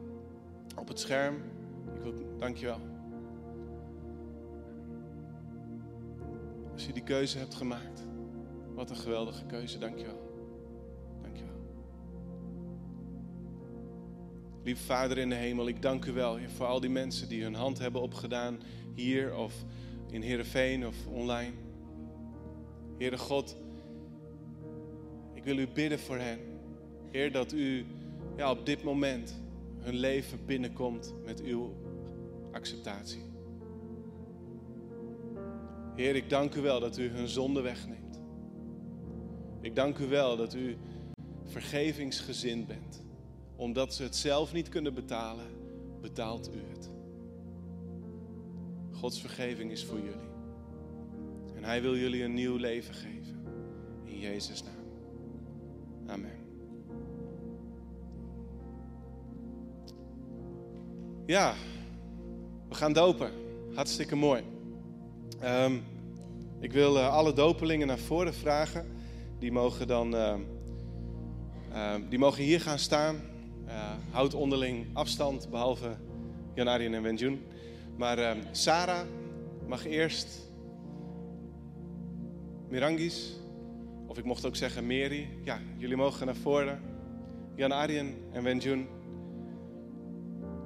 op het scherm. Ik wil, dankjewel. Als je die keuze hebt gemaakt. Wat een geweldige keuze, dankjewel. Dankjewel. Lieve Vader in de hemel, ik dank u wel voor al die mensen die hun hand hebben opgedaan hier of in Heerenveen of online. Heere God, ik wil u bidden voor hen. Heer, dat u ja, op dit moment hun leven binnenkomt met uw acceptatie. Heer, ik dank u wel dat u hun zonde wegneemt. Ik dank u wel dat u vergevingsgezind bent. Omdat ze het zelf niet kunnen betalen, betaalt u het. Gods vergeving is voor jullie. En Hij wil jullie een nieuw leven geven. In Jezus' naam. Amen. Ja, we gaan dopen. Hartstikke mooi. Um, ik wil uh, alle dopelingen naar voren vragen. Die mogen dan uh, uh, die mogen hier gaan staan. houd onderling afstand, behalve Jan Arjen en Wenjun. Maar ehm, Sarah mag eerst. Mirangis, of ik mocht ook zeggen Mary. Ja, jullie mogen naar voren. Jan Arjen en Wenjun.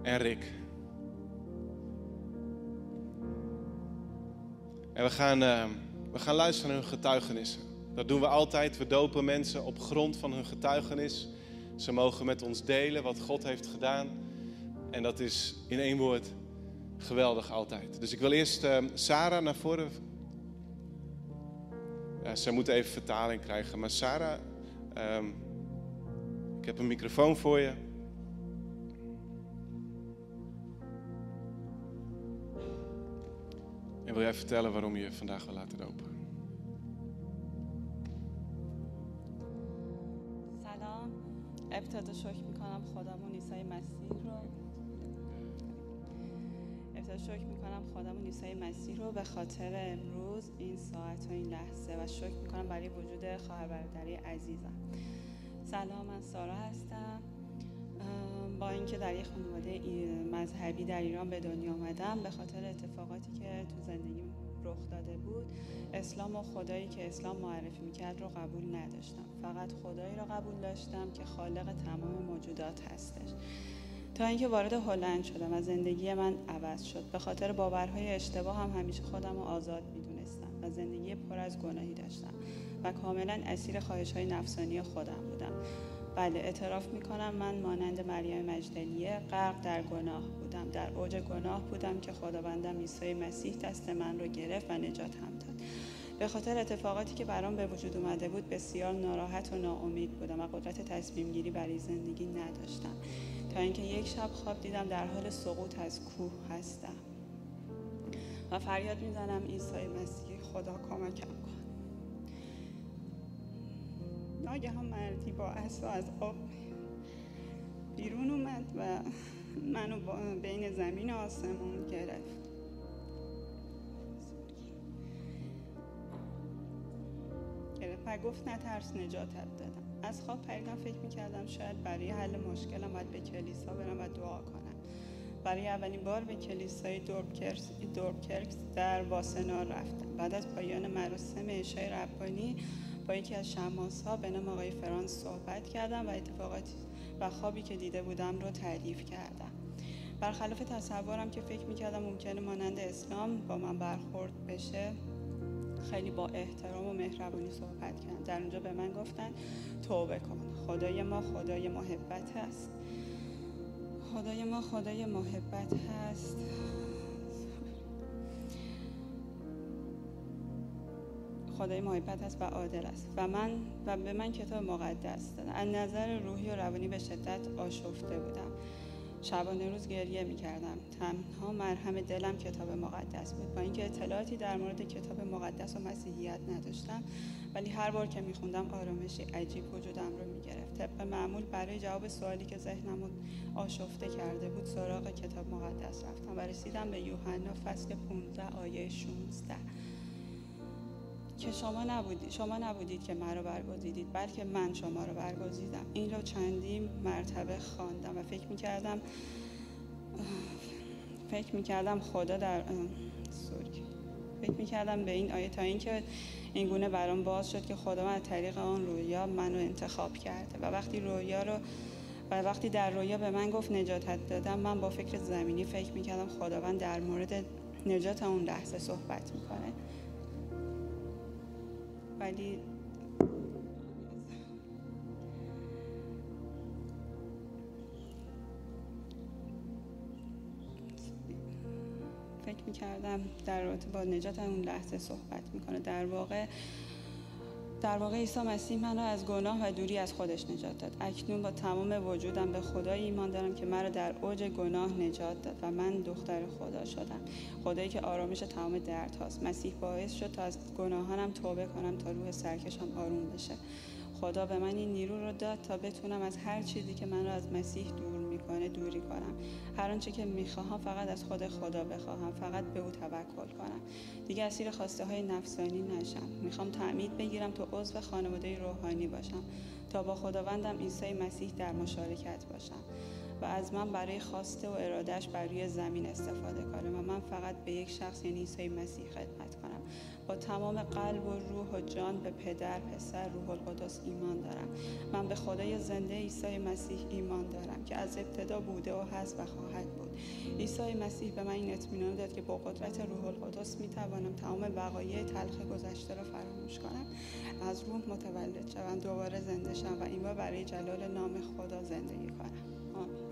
En Rick. En we gaan, uh, we gaan luisteren naar hun getuigenissen. Dat doen we altijd. We dopen mensen op grond van hun getuigenis. Ze mogen met ons delen wat God heeft gedaan. En dat is in één woord geweldig altijd. Dus ik wil eerst uh, Sarah naar voren. Ja, ze moet even vertaling krijgen. Maar Sarah, um, ik heb een microfoon voor je. En wil jij vertellen waarom je vandaag wil laten dopen? سلام. ابتدا شکر می‌کنم خدامون عیسی مسیح رو. ابتدا شکر می‌کنم خدامون عیسی مسیح رو به خاطر امروز این ساعت و این لحظه و شکر می‌کنم برای وجود خواهر برادری عزیزم. سلام من سارا هستم. با اینکه در یک خانواده مذهبی در ایران به دنیا آمدم به خاطر اتفاقاتی که تو زندگیم رخ داده بود اسلام و خدایی که اسلام معرفی می‌کرد رو قبول نداشتم. فقط خدایی رو قبول داشتم که خالق تمام موجودات هستش. تا اینکه وارد هلند شدم و زندگی من عوض شد. به خاطر باورهای اشتباه هم همیشه خودم رو آزاد می‌دونستم و زندگی پر از گناهی داشتم و کاملا اسیر خواهش های نفسانی خودم بودم. بله اعتراف می‌کنم. من مانند مریم مجدلیه غرق در گناه بودم. در اوج گناه بودم که خداوندم عیسی مسیح دست من رو گرفت و نجاتم داد. به خاطر اتفاقاتی که برام به وجود اومده بود بسیار ناراحت و ناامید بودم و قدرت تصمیم گیری برای زندگی نداشتم. تا اینکه یک شب خواب دیدم در حال سقوط از کوه هستم. و فریاد می‌زنم عیسی مسیح خدا کمکم. ناگهان مردی با عصا از آب بیرون اومد و منو بین زمین و آسمون گرفت. و گفت نترس نجاتت دادم. از خواب پریدم فکر می‌کردم شاید برای حل مشکلم باید به کلیسا برم و دعا کنم. برای اولین بار به کلیسای دوربکرس دوربکرکس در واسنا رفتم. بعد از پایان مراسم عشای ربانی یکی از شماس ها به نام آقای فرانس صحبت کردم و اتفاقاتی و خوابی که دیده بودم رو تعریف کردم. برخلاف تصورم که فکر می‌کردم ممکنه مانند اسلام با من برخورد بشه خیلی با احترام و مهربانی صحبت کردن در اونجا به من گفتن توبه کن. خدای ما خدای محبت هست. خدای ما خدای محبت هست. خدای محبت است و عادل است. و من و به من کتاب مقدس دادن از نظر روحی و روانی به شدت آشفته بودم. شبانه روز گریه می کردم تنها مرهم دلم کتاب مقدس بود. با اینکه اطلاعاتی در مورد کتاب مقدس و مسیحیت نداشتم ولی هر بار که می خوندم آرامشی عجیب وجودم رو می گرفت طبق معمول برای جواب سوالی که ذهنم آشفته کرده بود سراغ کتاب مقدس رفتم و رسیدم به یوحنا فصل 15 آیه 16 که شما نبودید شما نبودید که مرا برگزیدید بلکه من شما را برگزیدم. این را چندین مرتبه خواندم و فکر می‌کردم فکر می‌کردم خدا در سوری فکر می‌کردم به این آیه تا اینکه این گونه برام باز شد که خدا من از طریق آن رویا منو انتخاب کرده و وقتی رویا رو و وقتی در رویا به من گفت نجاتت دادم من با فکر زمینی فکر می‌کردم خداوند در مورد نجات اون لحظه صحبت می‌کنه. ولی فکر می‌کردم در رابطه با نجات اون لحظه صحبت می‌کنه. در واقع در واقع عیسی مسیح منو از گناه و دوری از خودش نجات داد. اکنون با تمام وجودم به خدای ایمان دارم که مرا در اوج گناه نجات داد و من دختر خدا شدم. خدایی که آرامش تمام درد هاست. مسیح باعث شد تا از گناهانم توبه کنم تا روح سرکشم آروم بشه. خدا به من این نیرو رو داد تا بتونم از هر چیزی که من رو از مسیح دور می‌کنه دوری کنم. هر آنچه که می‌خواهم فقط از خود خدا بخواهم فقط به او توکل کنم. دیگه اسیر خواسته های نفسانی نشم. می‌خوام تعمید بگیرم تا عضو خانواده روحانی باشم. تا با خداوندم عیسی مسیح در مشارکت باشم. و از من برای خواسته و ارادش بر روی زمین استفاده کنه و من فقط به یک شخص یعنی عیسی مسیح خدمت کنم. با تمام قلب و روح و جان به پدر پسر روح القدس ایمان دارم. من به خدای زنده عیسی مسیح ایمان دارم که از ابتدا بوده و هست و خواهد بود. عیسی مسیح به من این اطمینان داد که با قدرت روح القدس می توانم تمام وقایع تلخ گذشته را فراموش کنم. از روح متولد شوم دوباره زنده شم و این برای جلال نام خدا زندگی کنم. آمین.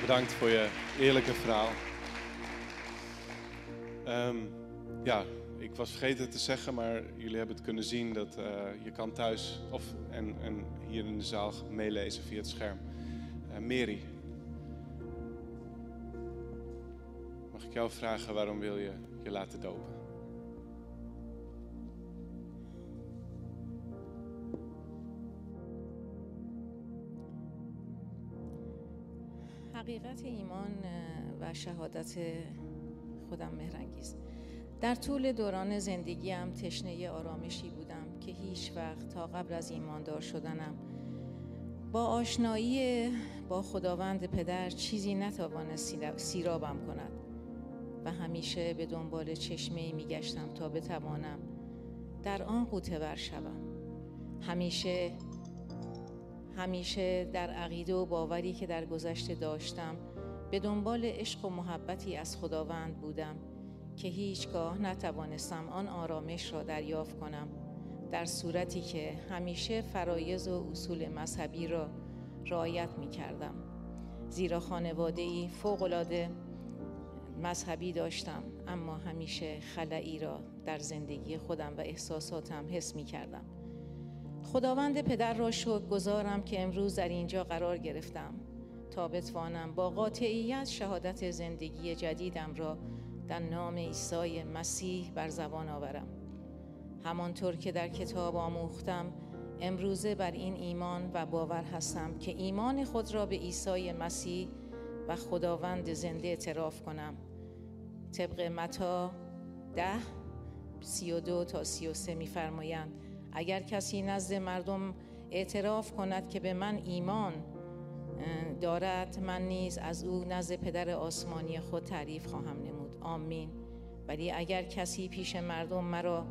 Bedankt voor je eerlijke verhaal. Ehm, ja, ik was vergeten te zeggen, maar jullie hebben het kunnen zien dat eh, je kan thuis of en, en hier in de zaal meelezen via het scherm. Eh Mary, mag ik jou vragen waarom wil je je laten dopen? حقیقت ایمان و شهادت خودم مهرنگیز. در طول دوران زندگیم تشنه آرامشی بودم که هیچ وقت تا قبل از ایماندار شدنم. با آشنایی با خداوند پدر چیزی نتوانست سیرابم کند و همیشه به دنبال چشمه می گشتم تا بتوانم در آن قوطه ور شوم. همیشه همیشه در عقیده و باوری که در گذشته داشتم به دنبال عشق و محبتی از خداوند بودم که هیچگاه نتوانستم آن آرامش را دریافت کنم در صورتی که همیشه فرایز و اصول مذهبی را رعایت می کردم زیرا خانواده ای فوقلاده مذهبی داشتم اما همیشه خلایی را در زندگی خودم و احساساتم حس می کردم خداوند پدر را شکر گذارم که امروز در اینجا قرار گرفتم. تا بتوانم با قاطعیت شهادت زندگی جدیدم را در نام عیسی مسیح بر زبان آورم. همانطور که در کتاب آموختم امروزه بر این ایمان و باور هستم که ایمان خود را به عیسی مسیح و خداوند زنده اعتراف کنم. طبق متا ده سی و دو تا سی و سه میفرمایند اگر کسی نزد مردم اعتراف کند که به من ایمان دارد من نیز از او نزد پدر آسمانی خود تعریف خواهم نمود. آمین. ولی اگر کسی پیش مردم مرا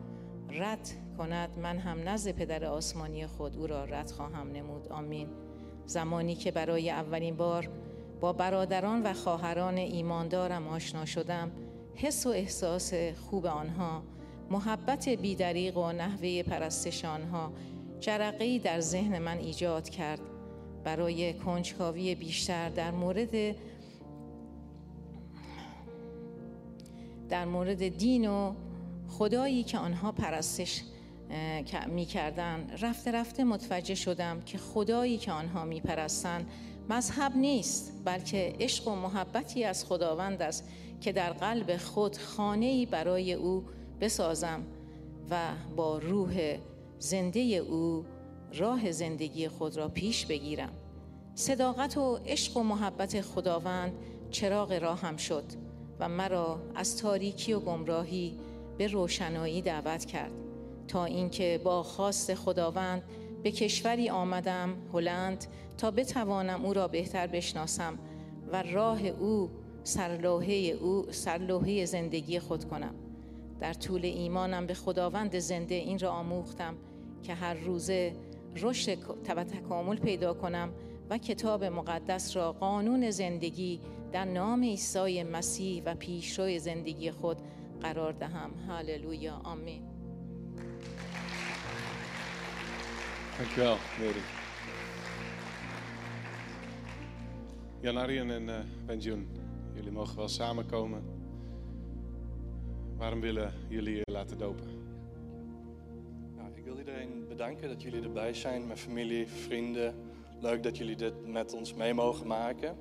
رد کند من هم نزد پدر آسمانی خود او را رد خواهم نمود. آمین. زمانی که برای اولین بار با برادران و خواهران ایماندارم آشنا شدم حس و احساس خوب آنها محبت بیدریق و نحوه پرستش آنها جرقی در ذهن من ایجاد کرد. برای کنجکاوی بیشتر در مورد در مورد دین و خدایی که آنها پرستش می کردن رفته رفته متوجه شدم که خدایی که آنها می پرستن مذهب نیست بلکه عشق و محبتی از خداوند است که در قلب خود خانه برای او بسازم و با روح زنده او راه زندگی خود را پیش بگیرم. صداقت و عشق و محبت خداوند چراغ راهم شد و مرا از تاریکی و گمراهی به روشنایی دعوت کرد. تا اینکه با خواست خداوند به کشوری آمدم هلند تا بتوانم او را بهتر بشناسم و راه او سرلوحه او سرلوحه زندگی خود کنم. در طول ایمانم به خداوند زنده این را آموختم که هر روزه رشد و تکامل پیدا کنم و کتاب مقدس را قانون زندگی در نام عیسی مسیح و پیشرو زندگی خود قرار دهم هاللویا آمین Dankjewel, Mary. En uh, Benjun, jullie mogen wel samenkomen. Waarom willen jullie je laten dopen? Nou, ik wil iedereen bedanken dat jullie erbij zijn, mijn familie, vrienden. Leuk dat jullie dit met ons mee mogen maken.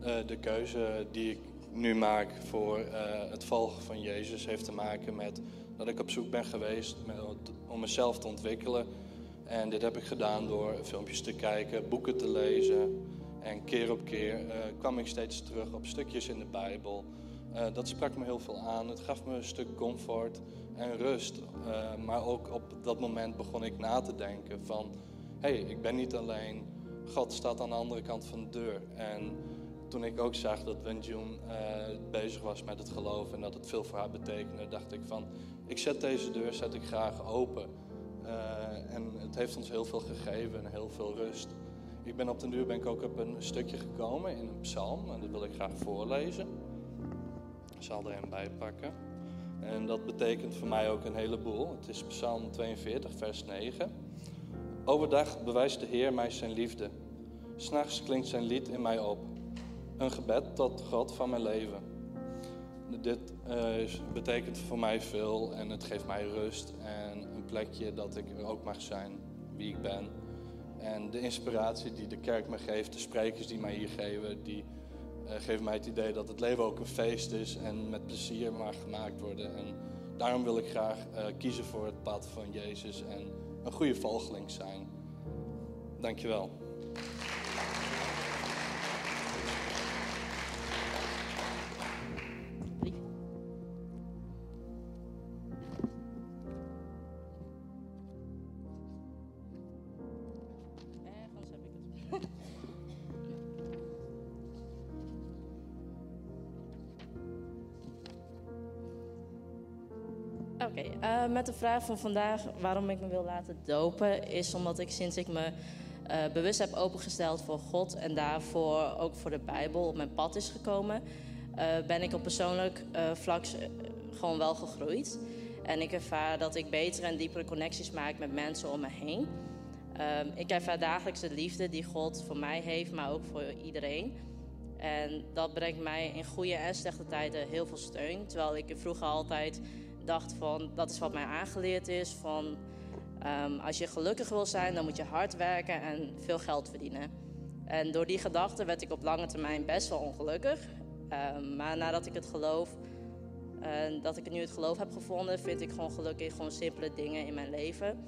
Uh, de keuze die ik nu maak voor uh, het volgen van Jezus heeft te maken met dat ik op zoek ben geweest om mezelf te ontwikkelen. En dit heb ik gedaan door filmpjes te kijken, boeken te lezen. En keer op keer uh, kwam ik steeds terug op stukjes in de Bijbel. Uh, dat sprak me heel veel aan. Het gaf me een stuk comfort en rust. Uh, maar ook op dat moment begon ik na te denken van... hé, hey, ik ben niet alleen. God staat aan de andere kant van de deur. En toen ik ook zag dat Wenjun uh, bezig was met het geloof... en dat het veel voor haar betekende, dacht ik van... ik zet deze deur zet ik graag open. en het heeft ons heel veel gegeven en heel veel rust. Ik ben op de duur ben ik ook op een stukje gekomen in een psalm. En dat wil ik graag voorlezen. Zal er een bij pakken. En dat betekent voor mij ook een heleboel. Het is Psalm 42, vers 9. Overdag bewijst de Heer mij zijn liefde. S'nachts klinkt zijn lied in mij op. Een gebed tot God van mijn leven. Dit uh, betekent voor mij veel en het geeft mij rust en een plekje dat ik er ook mag zijn wie ik ben. En de inspiratie die de kerk me geeft, de sprekers die mij hier geven, die uh, geven mij het idee dat het leven ook een feest is en met plezier mag gemaakt worden. En daarom wil ik graag uh, kiezen voor het pad van Jezus en een goede volgeling zijn. Dankjewel. Met de vraag van vandaag waarom ik me wil laten dopen, is omdat ik sinds ik me eh, bewust heb opengesteld voor God en daarvoor ook voor de Bijbel op mijn pad is gekomen, eh, ben ik op persoonlijk eh, vlak eh, gewoon wel gegroeid. En ik ervaar dat ik betere en diepere connecties maak met mensen om me heen. Ehm, ik ervaar dagelijks de liefde die God voor mij heeft, maar ook voor iedereen. En dat brengt mij in goede en slechte tijden heel veel steun. Terwijl ik vroeger altijd dacht van, dat is wat mij aangeleerd is. Van, ehm, als je gelukkig wil zijn, dan moet je hard werken en veel geld verdienen. En door die gedachte werd ik op lange termijn best wel ongelukkig. Ehm, maar nadat ik het geloof, dat ik nu het geloof heb gevonden, vind ik gewoon gelukkig gewoon simpele dingen in mijn leven.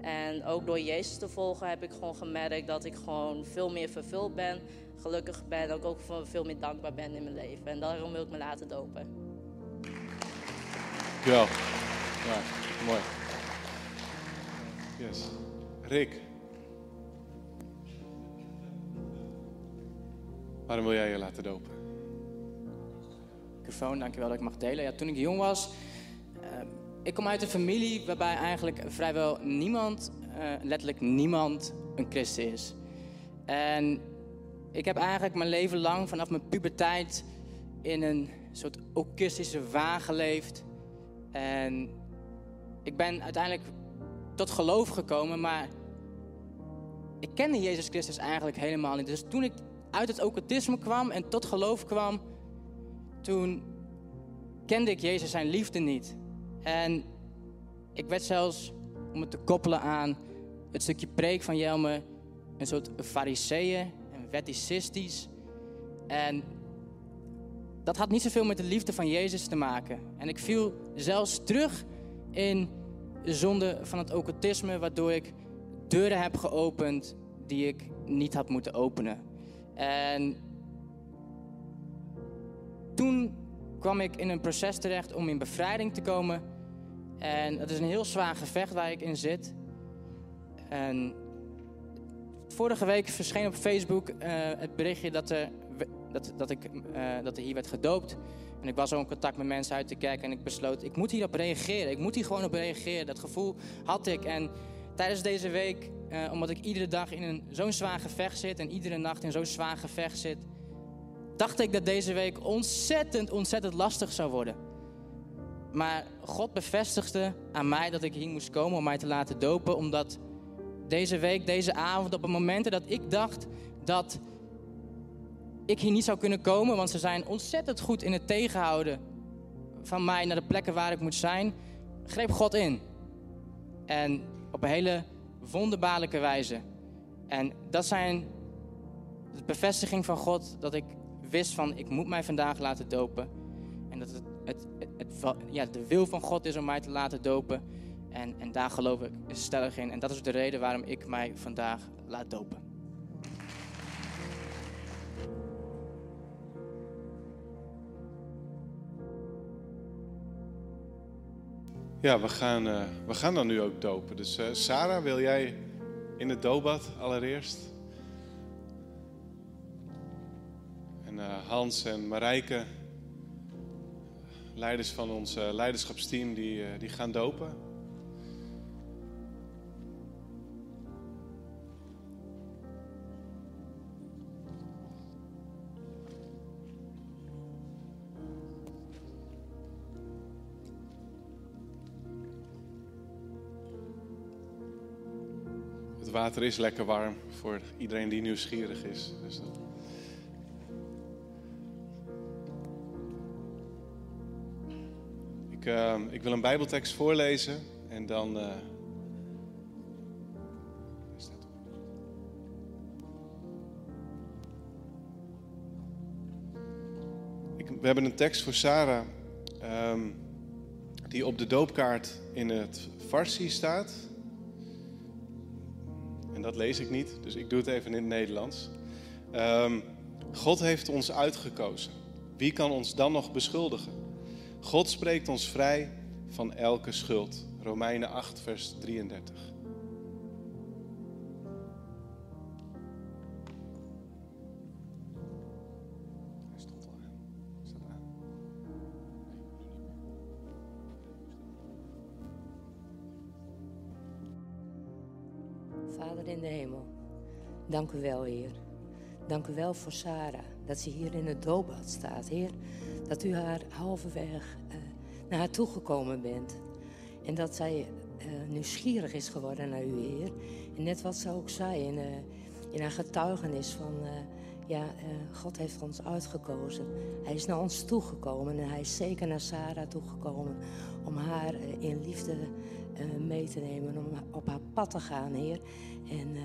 En ook door Jezus te volgen heb ik gewoon gemerkt dat ik gewoon veel meer vervuld ben, gelukkig ben en ook, ook veel meer dankbaar ben in mijn leven. En daarom wil ik me laten dopen. Dankjewel. Ja, mooi. Yes. Rick. Waarom wil jij je laten dopen? microfoon, dankjewel dat ik mag delen. Ja, toen ik jong was, uh, ik kom uit een familie waarbij eigenlijk vrijwel niemand, uh, letterlijk niemand, een christen is. En ik heb eigenlijk mijn leven lang, vanaf mijn puberteit, in een soort occultistische waan geleefd. En ik ben uiteindelijk tot geloof gekomen, maar ik kende Jezus Christus eigenlijk helemaal niet. Dus toen ik uit het occultisme kwam en tot geloof kwam, toen kende ik Jezus zijn liefde niet. En ik werd zelfs, om het te koppelen aan het stukje preek van Jelme, een soort fariseeën en weticistisch. En dat had niet zoveel met de liefde van Jezus te maken. En ik viel zelfs terug in de zonde van het occultisme, waardoor ik deuren heb geopend die ik niet had moeten openen. En toen kwam ik in een proces terecht om in bevrijding te komen. En het is een heel zwaar gevecht waar ik in zit. En vorige week verscheen op Facebook uh, het berichtje dat er, dat, dat, ik, uh, dat er hier werd gedoopt. En ik was ook in contact met mensen uit de kerk en ik besloot, ik moet hierop reageren. Ik moet hier gewoon op reageren. Dat gevoel had ik. En tijdens deze week, uh, omdat ik iedere dag in zo'n zwaar gevecht zit en iedere nacht in zo'n zwaar gevecht zit, dacht ik dat deze week ontzettend, ontzettend lastig zou worden. Maar God bevestigde aan mij dat ik hier moest komen om mij te laten dopen, omdat deze week, deze avond, op het momenten dat ik dacht dat ik hier niet zou kunnen komen, want ze zijn ontzettend goed in het tegenhouden van mij naar de plekken waar ik moet zijn, greep God in. En op een hele wonderbaarlijke wijze. En dat zijn de bevestiging van God dat ik wist van ik moet mij vandaag laten dopen. En dat het, het, het, ja, de wil van God is om mij te laten dopen. En, en daar geloof ik stellig in. En dat is de reden waarom ik mij vandaag laat dopen. Ja, we gaan, uh, we gaan dan nu ook dopen. Dus uh, Sarah, wil jij in het doopbad allereerst? En uh, Hans en Marijke, leiders van ons leiderschapsteam, die, die gaan dopen. Het water is lekker warm voor iedereen die nieuwsgierig is. Dus ik, uh, ik, wil een Bijbeltekst voorlezen en dan. Uh... We hebben een tekst voor Sarah um, die op de doopkaart in het Farsi staat. En dat lees ik niet, dus ik doe het even in het Nederlands. Um, God heeft ons uitgekozen. Wie kan ons dan nog beschuldigen? God spreekt ons vrij van elke schuld. Romeinen 8, vers 33. Dank u wel, Heer. Dank u wel voor Sarah, dat ze hier in het doopbad staat, Heer. Dat u haar halverwege uh, naar haar toegekomen bent. En dat zij uh, nieuwsgierig is geworden naar u, Heer. En net wat ze ook zei in, uh, in haar getuigenis van... ja, God heeft ons uitgekozen. Hij is naar ons toegekomen en hij is zeker naar Sarah toegekomen... om haar in liefde mee te nemen, om op haar pad te gaan, Heer. En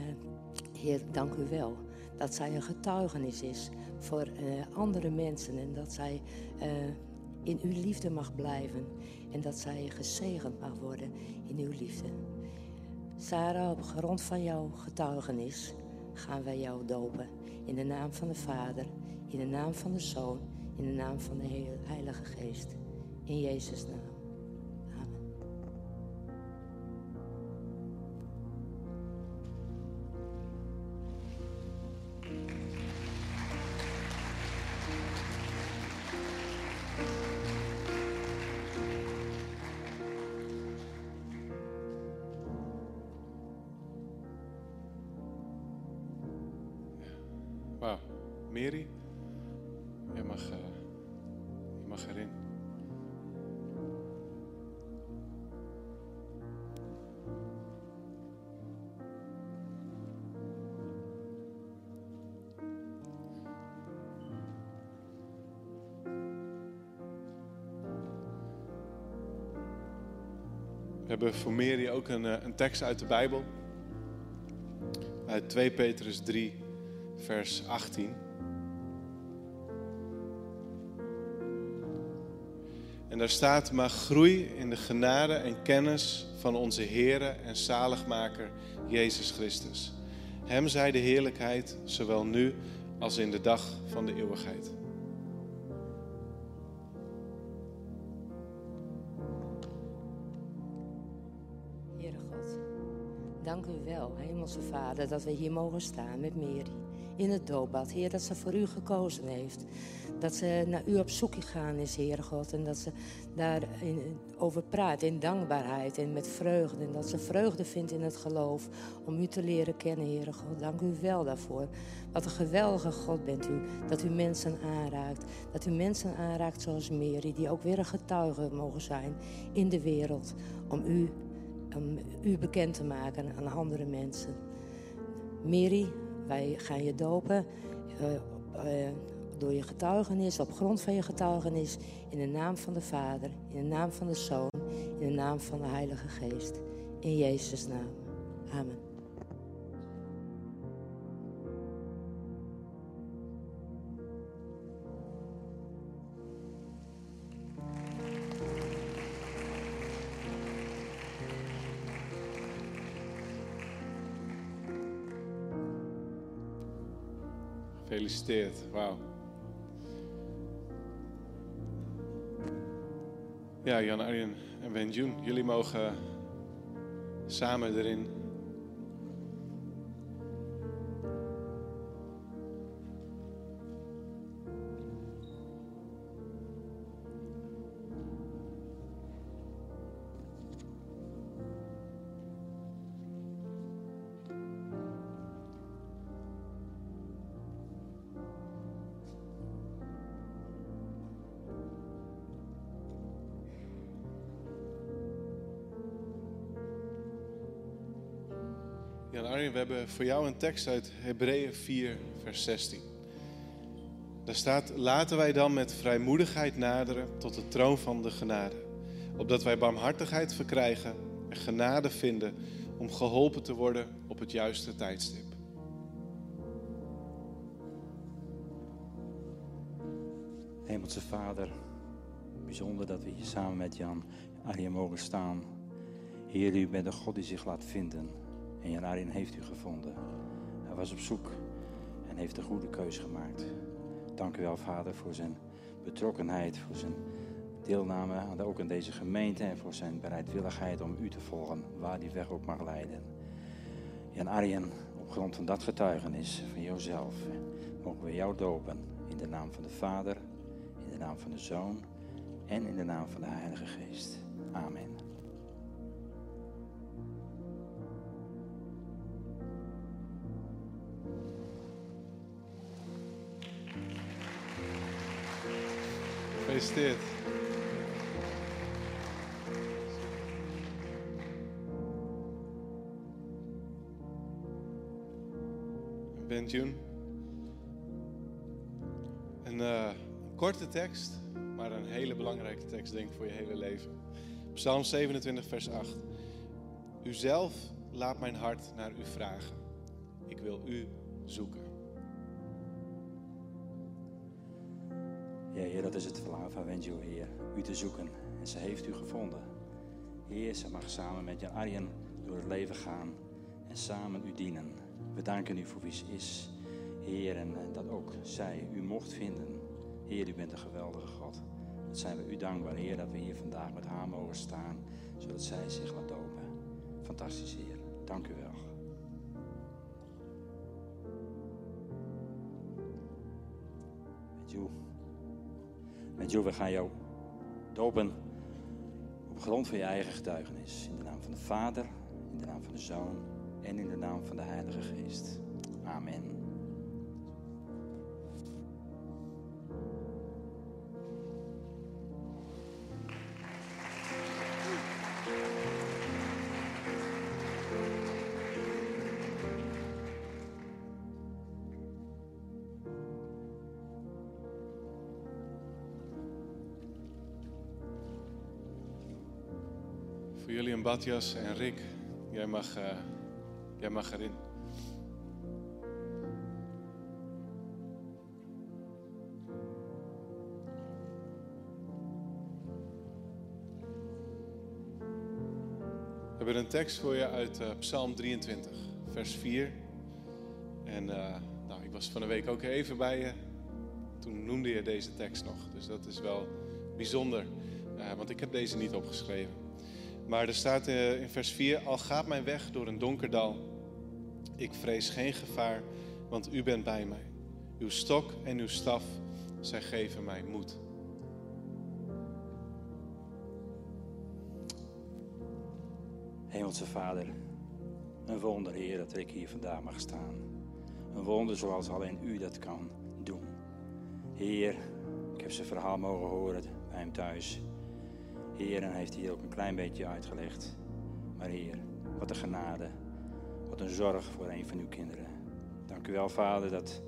Heer, dank u wel dat zij een getuigenis is voor uh, andere mensen en dat zij uh, in uw liefde mag blijven en dat zij gezegend mag worden in uw liefde. Sarah, op grond van jouw getuigenis gaan wij jou dopen. In de naam van de Vader, in de naam van de Zoon, in de naam van de Heilige Geest. In Jezus' naam. We hebben voor Mary ook een, eh, een tekst uit de Bijbel. Uit 2 Petrus 3, vers 18. En daar staat, maar groei in de genade en kennis van onze Heere en zaligmaker Jezus Christus. Hem zij de heerlijkheid, zowel nu als in de dag van de eeuwigheid. Wel, Hemelse Vader, dat we hier mogen staan met Mary in het doopbad. Heer, dat ze voor u gekozen heeft. Dat ze naar u op zoek gegaan is, Heer God. En dat ze daarover praat in dankbaarheid en met vreugde. En dat ze vreugde vindt in het geloof om u te leren kennen, Heer God. Dank u wel daarvoor. Wat een geweldige God bent u. Dat u mensen aanraakt. Dat u mensen aanraakt zoals Mary, die ook weer een getuige mogen zijn in de wereld. Om u, om u bekend te maken aan andere mensen. Mary, wij gaan je dopen. Uh, uh, door je getuigenis, op grond van je getuigenis, in de naam van de Vader, in de naam van de Zoon, in de naam van de Heilige Geest. In Jezus' naam. Amen. Gefeliciteerd, wauw. Ja, Jan Arjen en Wenjun, jullie mogen samen erin. We hebben voor jou een tekst uit Hebreeën 4, vers 16. Daar staat, laten wij dan met vrijmoedigheid naderen tot de troon van de genade. Opdat wij barmhartigheid verkrijgen en genade vinden om geholpen te worden op het juiste tijdstip. Hemelse Vader, bijzonder dat we hier samen met Jan Arjen mogen staan. Heer, u bent de God die zich laat vinden. En Jan Arjen heeft u gevonden. Hij was op zoek en heeft een goede keus gemaakt. Dank u wel, Vader, voor zijn betrokkenheid, voor zijn deelname ook in deze gemeente en voor zijn bereidwilligheid om u te volgen, waar die weg ook mag leiden. Jan Arjen, op grond van dat getuigenis van jouzelf, mogen we jou dopen in de naam van de Vader, in de naam van de Zoon en in de naam van de Heilige Geest. Amen. Gefeliciteerd. Benjun. Een uh, korte tekst, maar een hele belangrijke tekst, denk ik, voor je hele leven. Psalm 27, vers 8. Uzelf laat mijn hart naar u vragen. Ik wil u zoeken. Ja, Heer, dat is het verlangen van Wenjo, Heer. U te zoeken. En ze heeft u gevonden. Heer, ze mag samen met Jan Arjen door het leven gaan en samen u dienen. We danken u voor wie ze is, Heer, en dat ook zij u mocht vinden. Heer, u bent een geweldige God. Dat zijn we u dankbaar, Heer, dat we hier vandaag met haar mogen staan, zodat zij zich laat dopen. Fantastisch, Heer. Dank u wel. Met met jou, we gaan jou dopen op grond van je eigen getuigenis. In de naam van de Vader, in de naam van de Zoon en in de naam van de Heilige Geest. Amen. Jullie en Rick, jij mag, uh, jij mag erin. We hebben een tekst voor je uit uh, Psalm 23, vers 4. En uh, nou, ik was van de week ook even bij je. Toen noemde je deze tekst nog. Dus dat is wel bijzonder, want ik heb deze niet opgeschreven. Maar er staat in vers 4: Al gaat mijn weg door een donker dal, ik vrees geen gevaar, want u bent bij mij. Uw stok en uw staf, zij geven mij moed. Hemelse Vader, een wonder, Heer, dat ik hier vandaag mag staan. Een wonder zoals alleen U dat kan doen. Heer, ik heb zijn verhaal mogen horen bij hem thuis. Heer, en heeft hier ook een klein beetje uitgelegd. Maar Heer, wat een genade. Wat een zorg voor een van uw kinderen. Dank u wel, Vader, dat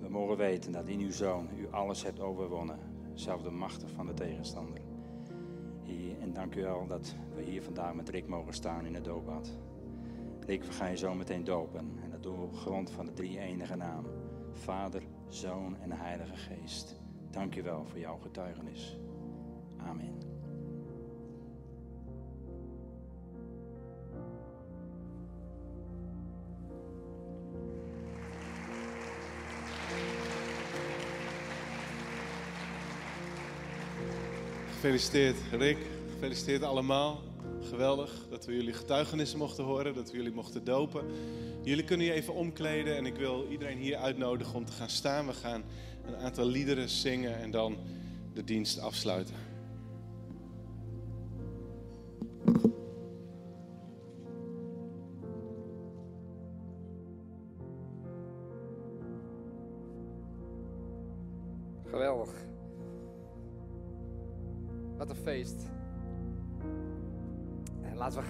we mogen weten dat in uw Zoon u alles hebt overwonnen. Zelfs de machten van de tegenstander. Heer, en dank u wel dat we hier vandaag met Rick mogen staan in het doopbad. Rick, we gaan je zo meteen dopen. En dat we op grond van de drie enige naam. Vader, Zoon en Heilige Geest. Dank u wel voor jouw getuigenis. Amen. Gefeliciteerd Rick, gefeliciteerd allemaal. Geweldig dat we jullie getuigenissen mochten horen, dat we jullie mochten dopen. Jullie kunnen je even omkleden en ik wil iedereen hier uitnodigen om te gaan staan. We gaan een aantal liederen zingen en dan de dienst afsluiten.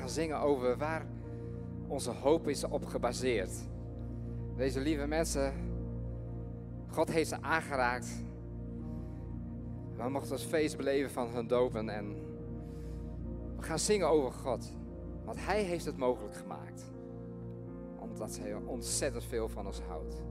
Zingen over waar onze hoop is op gebaseerd. Deze lieve mensen, God heeft ze aangeraakt. We mochten het feest beleven van hun dopen en we gaan zingen over God. Want Hij heeft het mogelijk gemaakt. Omdat Hij ontzettend veel van ons houdt.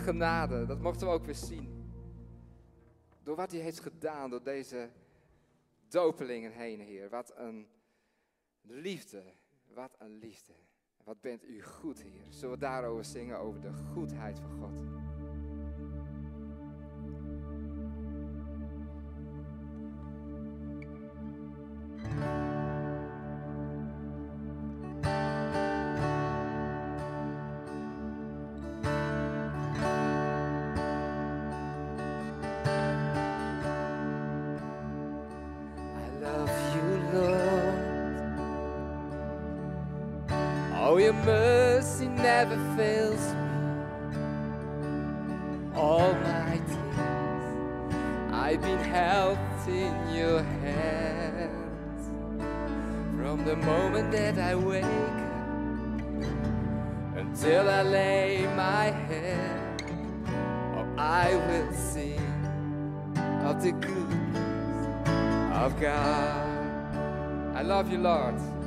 genade, dat mochten we ook weer zien. Door wat hij heeft gedaan, door deze dopelingen heen, Heer. Wat een liefde, wat een liefde. Wat bent u goed, Heer. Zullen we daarover zingen, over de goedheid van God. Your mercy never fails me. All my tears, I've been held in your hands. From the moment that I wake up until I lay my head, oh, I will sing of the goodness of God. I love you, Lord.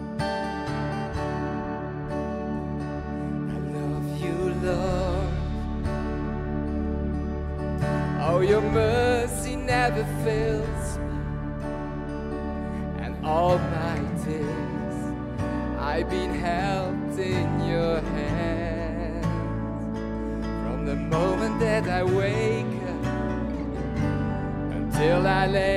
mercy never fails and all my days I've been held in your hand. From the moment that I wake up until I lay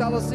Tell us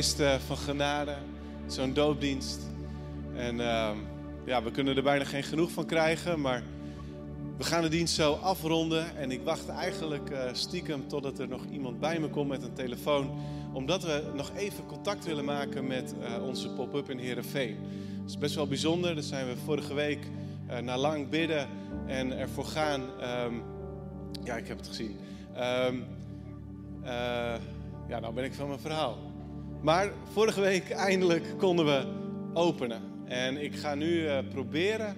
feest eh, van genade. Zo'n doopdienst. En ehm, ja, we kunnen er bijna geen genoeg van krijgen, maar we gaan de dienst zo afronden. En ik wacht eigenlijk eh, stiekem totdat er nog iemand bij me komt met een telefoon. Omdat we nog even contact willen maken met eh, onze pop-up in Heerenveen. Dat is best wel bijzonder. Daar zijn we vorige week na lang bidden en ervoor gaan. Ehm, ja, ik heb het gezien. Ehm, ja, nou ben ik van mijn verhaal. Maar vorige week eindelijk konden we openen. En ik ga nu proberen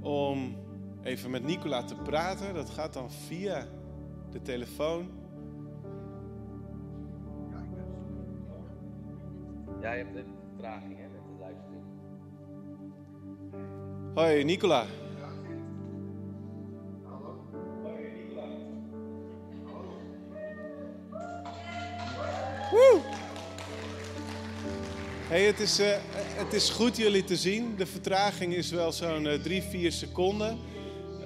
om even met Nicola te praten. Dat gaat dan via de telefoon. Ja, je hebt een vertraging hè, met de luistering. Hoi Nicola. Woe! Hey, het, is, uh, het is goed jullie te zien. De vertraging is wel zo'n uh, drie, vier seconden.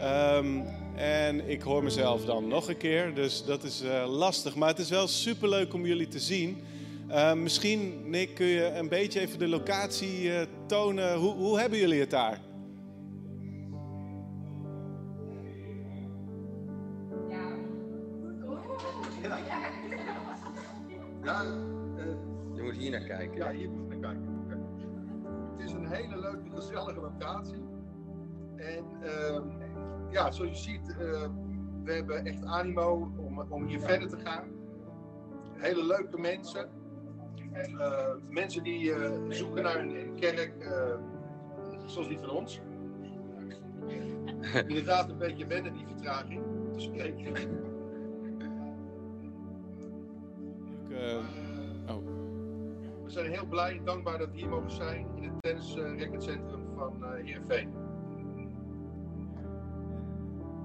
Um, en ik hoor mezelf dan nog een keer, dus dat is uh, lastig. Maar het is wel superleuk om jullie te zien. Uh, misschien, Nick, kun je een beetje even de locatie uh, tonen. Hoe, hoe hebben jullie het daar? Ja, ja je moet hier naar kijken. Ja, hier hele leuke, gezellige locatie. En uh, ja, zoals je ziet, uh, we hebben echt animo om, om hier verder te gaan. Hele leuke mensen. Uh, mensen die uh, zoeken naar een, kerk zoals die van ons. Inderdaad een beetje wennen die vertraging. We zijn heel blij en dankbaar dat we hier mogen zijn in het tennisracketcentrum van uh, Heerenveen.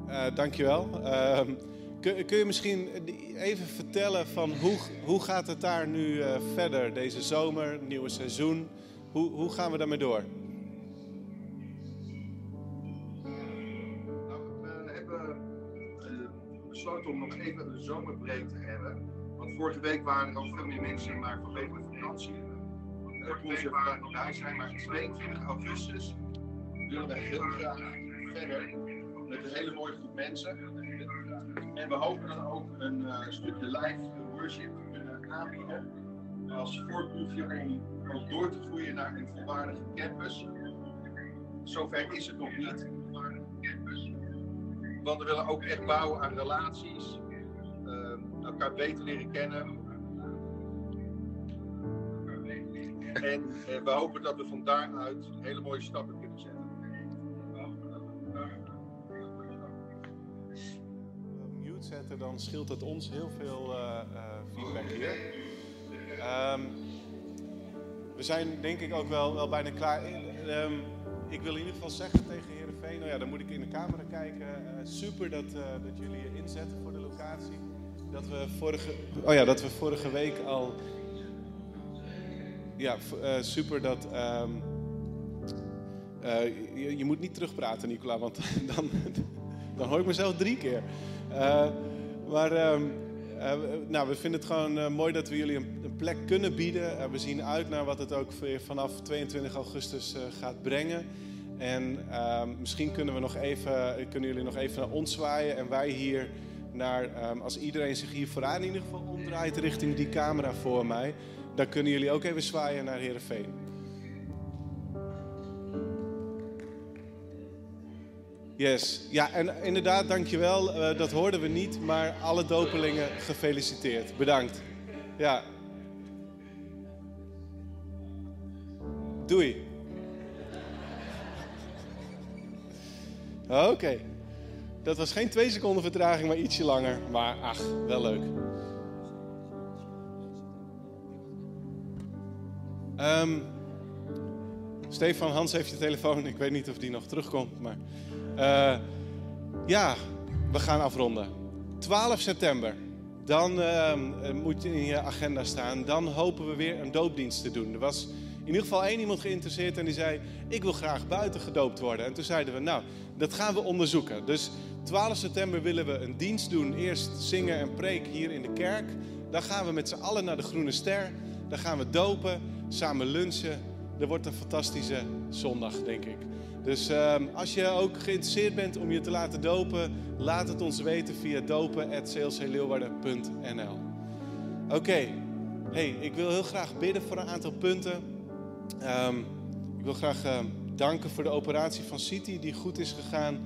Uh, dankjewel. Uh, kun, kun je misschien even vertellen van hoe, hoe gaat het daar nu uh, verder deze zomer, nieuwe seizoen? Hoe, hoe gaan we daarmee door? Nou, we hebben besloten om nog even een zomerbreak te hebben. Want vorige week waren er al veel meer mensen, maar vanwege de vakantie er niet bij zijn. Maar 22 augustus willen we heel graag verder met een hele mooie groep mensen. En we hopen dan ook een uh, stukje live worship te kunnen aanbieden. Als voorproefje om ook door te groeien naar een volwaardige campus. Zover is het nog niet. Want we willen ook echt bouwen aan relaties. Uh, elkaar beter leren kennen. En uh, we hopen dat we van daaruit hele mooie stappen kunnen zetten. zetten, dan scheelt het ons heel veel uh, uh, feedback hier. Um, we zijn denk ik ook wel, wel bijna klaar. Um, ik wil in ieder geval zeggen tegen Heerenveen, nou ja, dan moet ik in de camera kijken. Uh, super dat, dat jullie je inzetten voor de locatie. Dat we vorige, oh ja, dat we vorige week al... Ja, super dat... Um, je, je, moet niet terugpraten, Nicola, want dan, dan hoor ik mezelf drie keer. Uh, maar uh, nou, we vinden het gewoon mooi dat we jullie een, een plek kunnen bieden. we zien uit naar wat het ook vanaf 22 augustus gaat brengen. En ehm, misschien kunnen, we nog even, kunnen jullie nog even naar ons zwaaien. En wij hier naar, als iedereen zich hier vooraan in ieder geval omdraait richting die camera voor mij. Dan kunnen jullie ook even zwaaien naar Heerenveen. Yes, ja en inderdaad, dankjewel. Uh, dat hoorden we niet, maar alle dopelingen gefeliciteerd. Bedankt. Ja. Doei. Oké. Dat was geen twee seconden vertraging, maar ietsje langer. Maar ach, wel leuk. Um, Stefan, Hans heeft je telefoon. Ik weet niet of die nog terugkomt, maar... Uh, ja, we gaan afronden. 12 september. Dan uh, moet in je agenda staan. Dan hopen we weer een doopdienst te doen. Er was in ieder geval één iemand geïnteresseerd en die zei: Ik wil graag buiten gedoopt worden. En toen zeiden we: Nou, dat gaan we onderzoeken. Dus 12 september willen we een dienst doen. Eerst zingen en preek hier in de kerk. Dan gaan we met z'n allen naar de Groene Ster. Dan gaan we dopen, samen lunchen. Er wordt een fantastische zondag, denk ik. Dus ehm, als je ook geïnteresseerd bent om je te laten dopen, laat het ons weten via dopen.clcleeuwarden.nl. Oké, hey, ik wil heel graag bidden voor een aantal punten. Ehm, ik wil graag ehm, danken voor de operatie van City die goed is gegaan.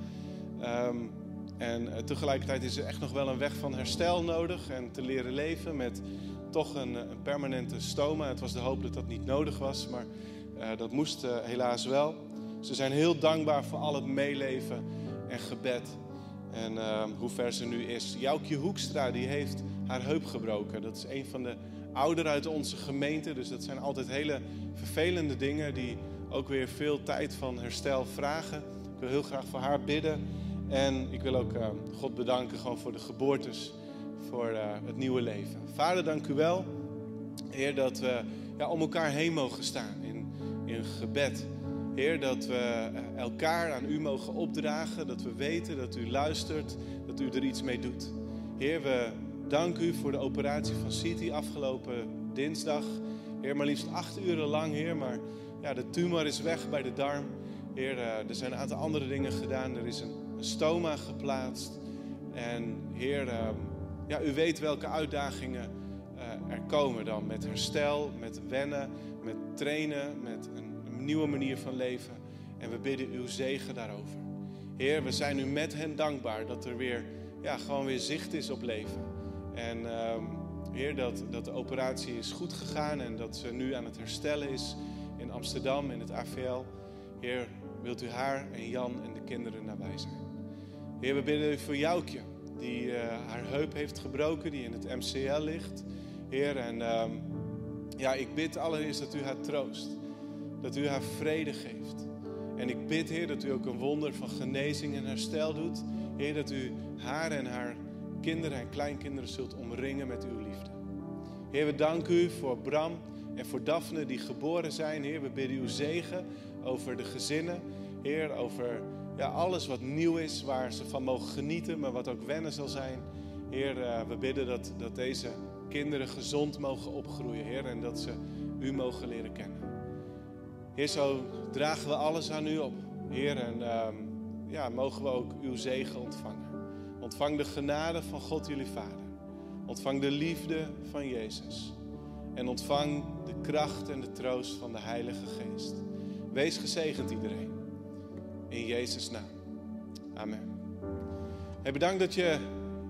En eh, tegelijkertijd is er echt nog wel een weg van herstel nodig en te leren leven met toch een, eh, een permanente stoma. Het was de hoop dat dat niet nodig was, maar eh, dat moest eh, helaas wel. Ze zijn heel dankbaar voor al het meeleven en gebed. En ehm, hoe ver ze nu is. Joukje Hoekstra die heeft haar heup gebroken. Dat is een van de ouderen uit onze gemeente. Dus dat zijn altijd hele vervelende dingen die ook weer veel tijd van herstel vragen. Ik wil heel graag voor haar bidden. En ik wil ook ehm, God bedanken gewoon voor de geboortes, voor eh, het nieuwe leven. Vader, dank u wel, Heer, dat we ja, om elkaar heen mogen staan in, in gebed. Heer, dat we eh, elkaar aan u mogen opdragen, dat we weten dat u luistert, dat u er iets mee doet. Heer, we danken u voor de operatie van City afgelopen dinsdag. Heer, maar liefst acht uren lang, Heer, maar ja, de tumor is weg bij de darm. Heer, eh, er zijn een aantal andere dingen gedaan. Er is een, een stoma geplaatst. En Heer, ehm, ja, u weet welke uitdagingen eh, er komen dan met herstel, met wennen, met trainen, met een, nieuwe manier van leven. En we bidden uw zegen daarover. Heer, we zijn u met hen dankbaar dat er weer, ja, gewoon weer zicht is op leven. En ehm, Heer, dat, dat de operatie is goed gegaan en dat ze nu aan het herstellen is in Amsterdam, in het AVL. Heer, wilt u haar en Jan en de kinderen nabij zijn. Heer, we bidden u voor Joukje, die eh, haar heup heeft gebroken, die in het MCL ligt. Heer, en ehm, ja, ik bid allereerst dat u haar troost. Dat u haar vrede geeft. En ik bid, Heer, dat u ook een wonder van genezing en herstel doet. Heer, dat u haar en haar kinderen en kleinkinderen zult omringen met uw liefde. Heer, we danken u voor Bram en voor Daphne die geboren zijn. Heer, we bidden uw zegen over de gezinnen. Heer, over ja, alles wat nieuw is, waar ze van mogen genieten, maar wat ook wennen zal zijn. Heer, eh, we bidden dat, dat deze kinderen gezond mogen opgroeien, Heer, en dat ze u mogen leren kennen. Heer, zo dragen we alles aan u op. Heer, en ehm, ja, mogen we ook uw zegen ontvangen. Ontvang de genade van God, jullie Vader. Ontvang de liefde van Jezus. En ontvang de kracht en de troost van de Heilige Geest. Wees gezegend iedereen. In Jezus' naam. Amen. Hey, bedankt dat je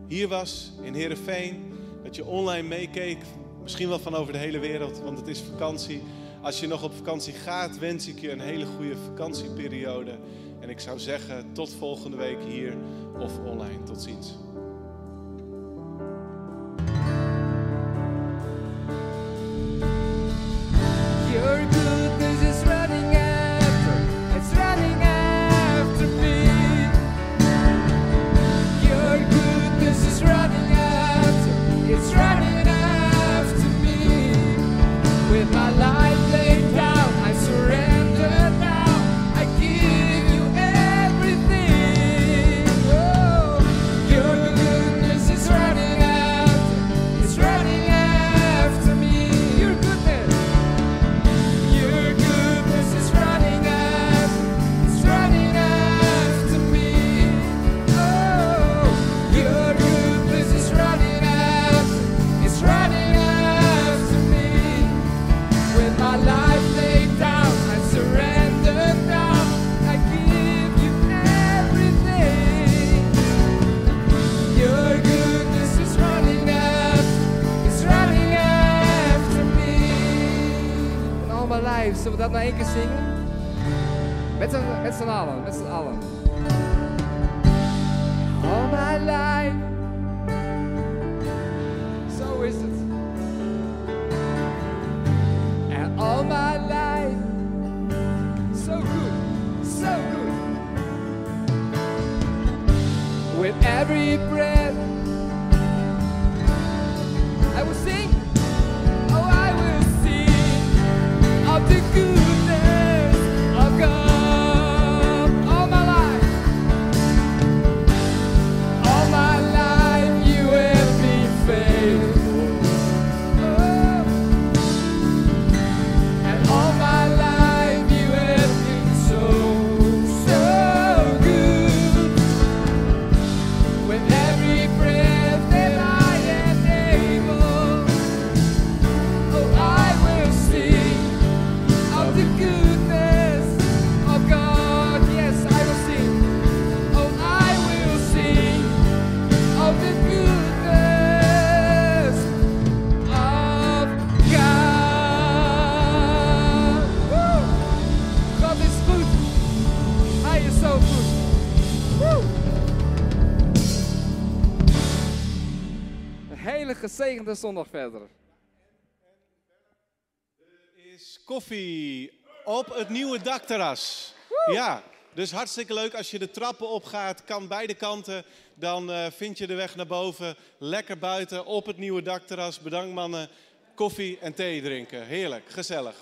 hier was in Heerenveen. Dat je online meekeek. Misschien wel van over de hele wereld, want het is vakantie. Als je nog op vakantie gaat, wens ik je een hele goede vakantieperiode. En ik zou zeggen, tot volgende week hier of online. Tot ziens. Dat gezegende zondag verder. is koffie op het nieuwe dakterras. Ja, dus hartstikke leuk als je de trappen opgaat, kan beide kanten. Dan eh, vind je de weg naar boven, lekker buiten op het nieuwe dakterras. Bedankt mannen, koffie en thee drinken. Heerlijk, gezellig.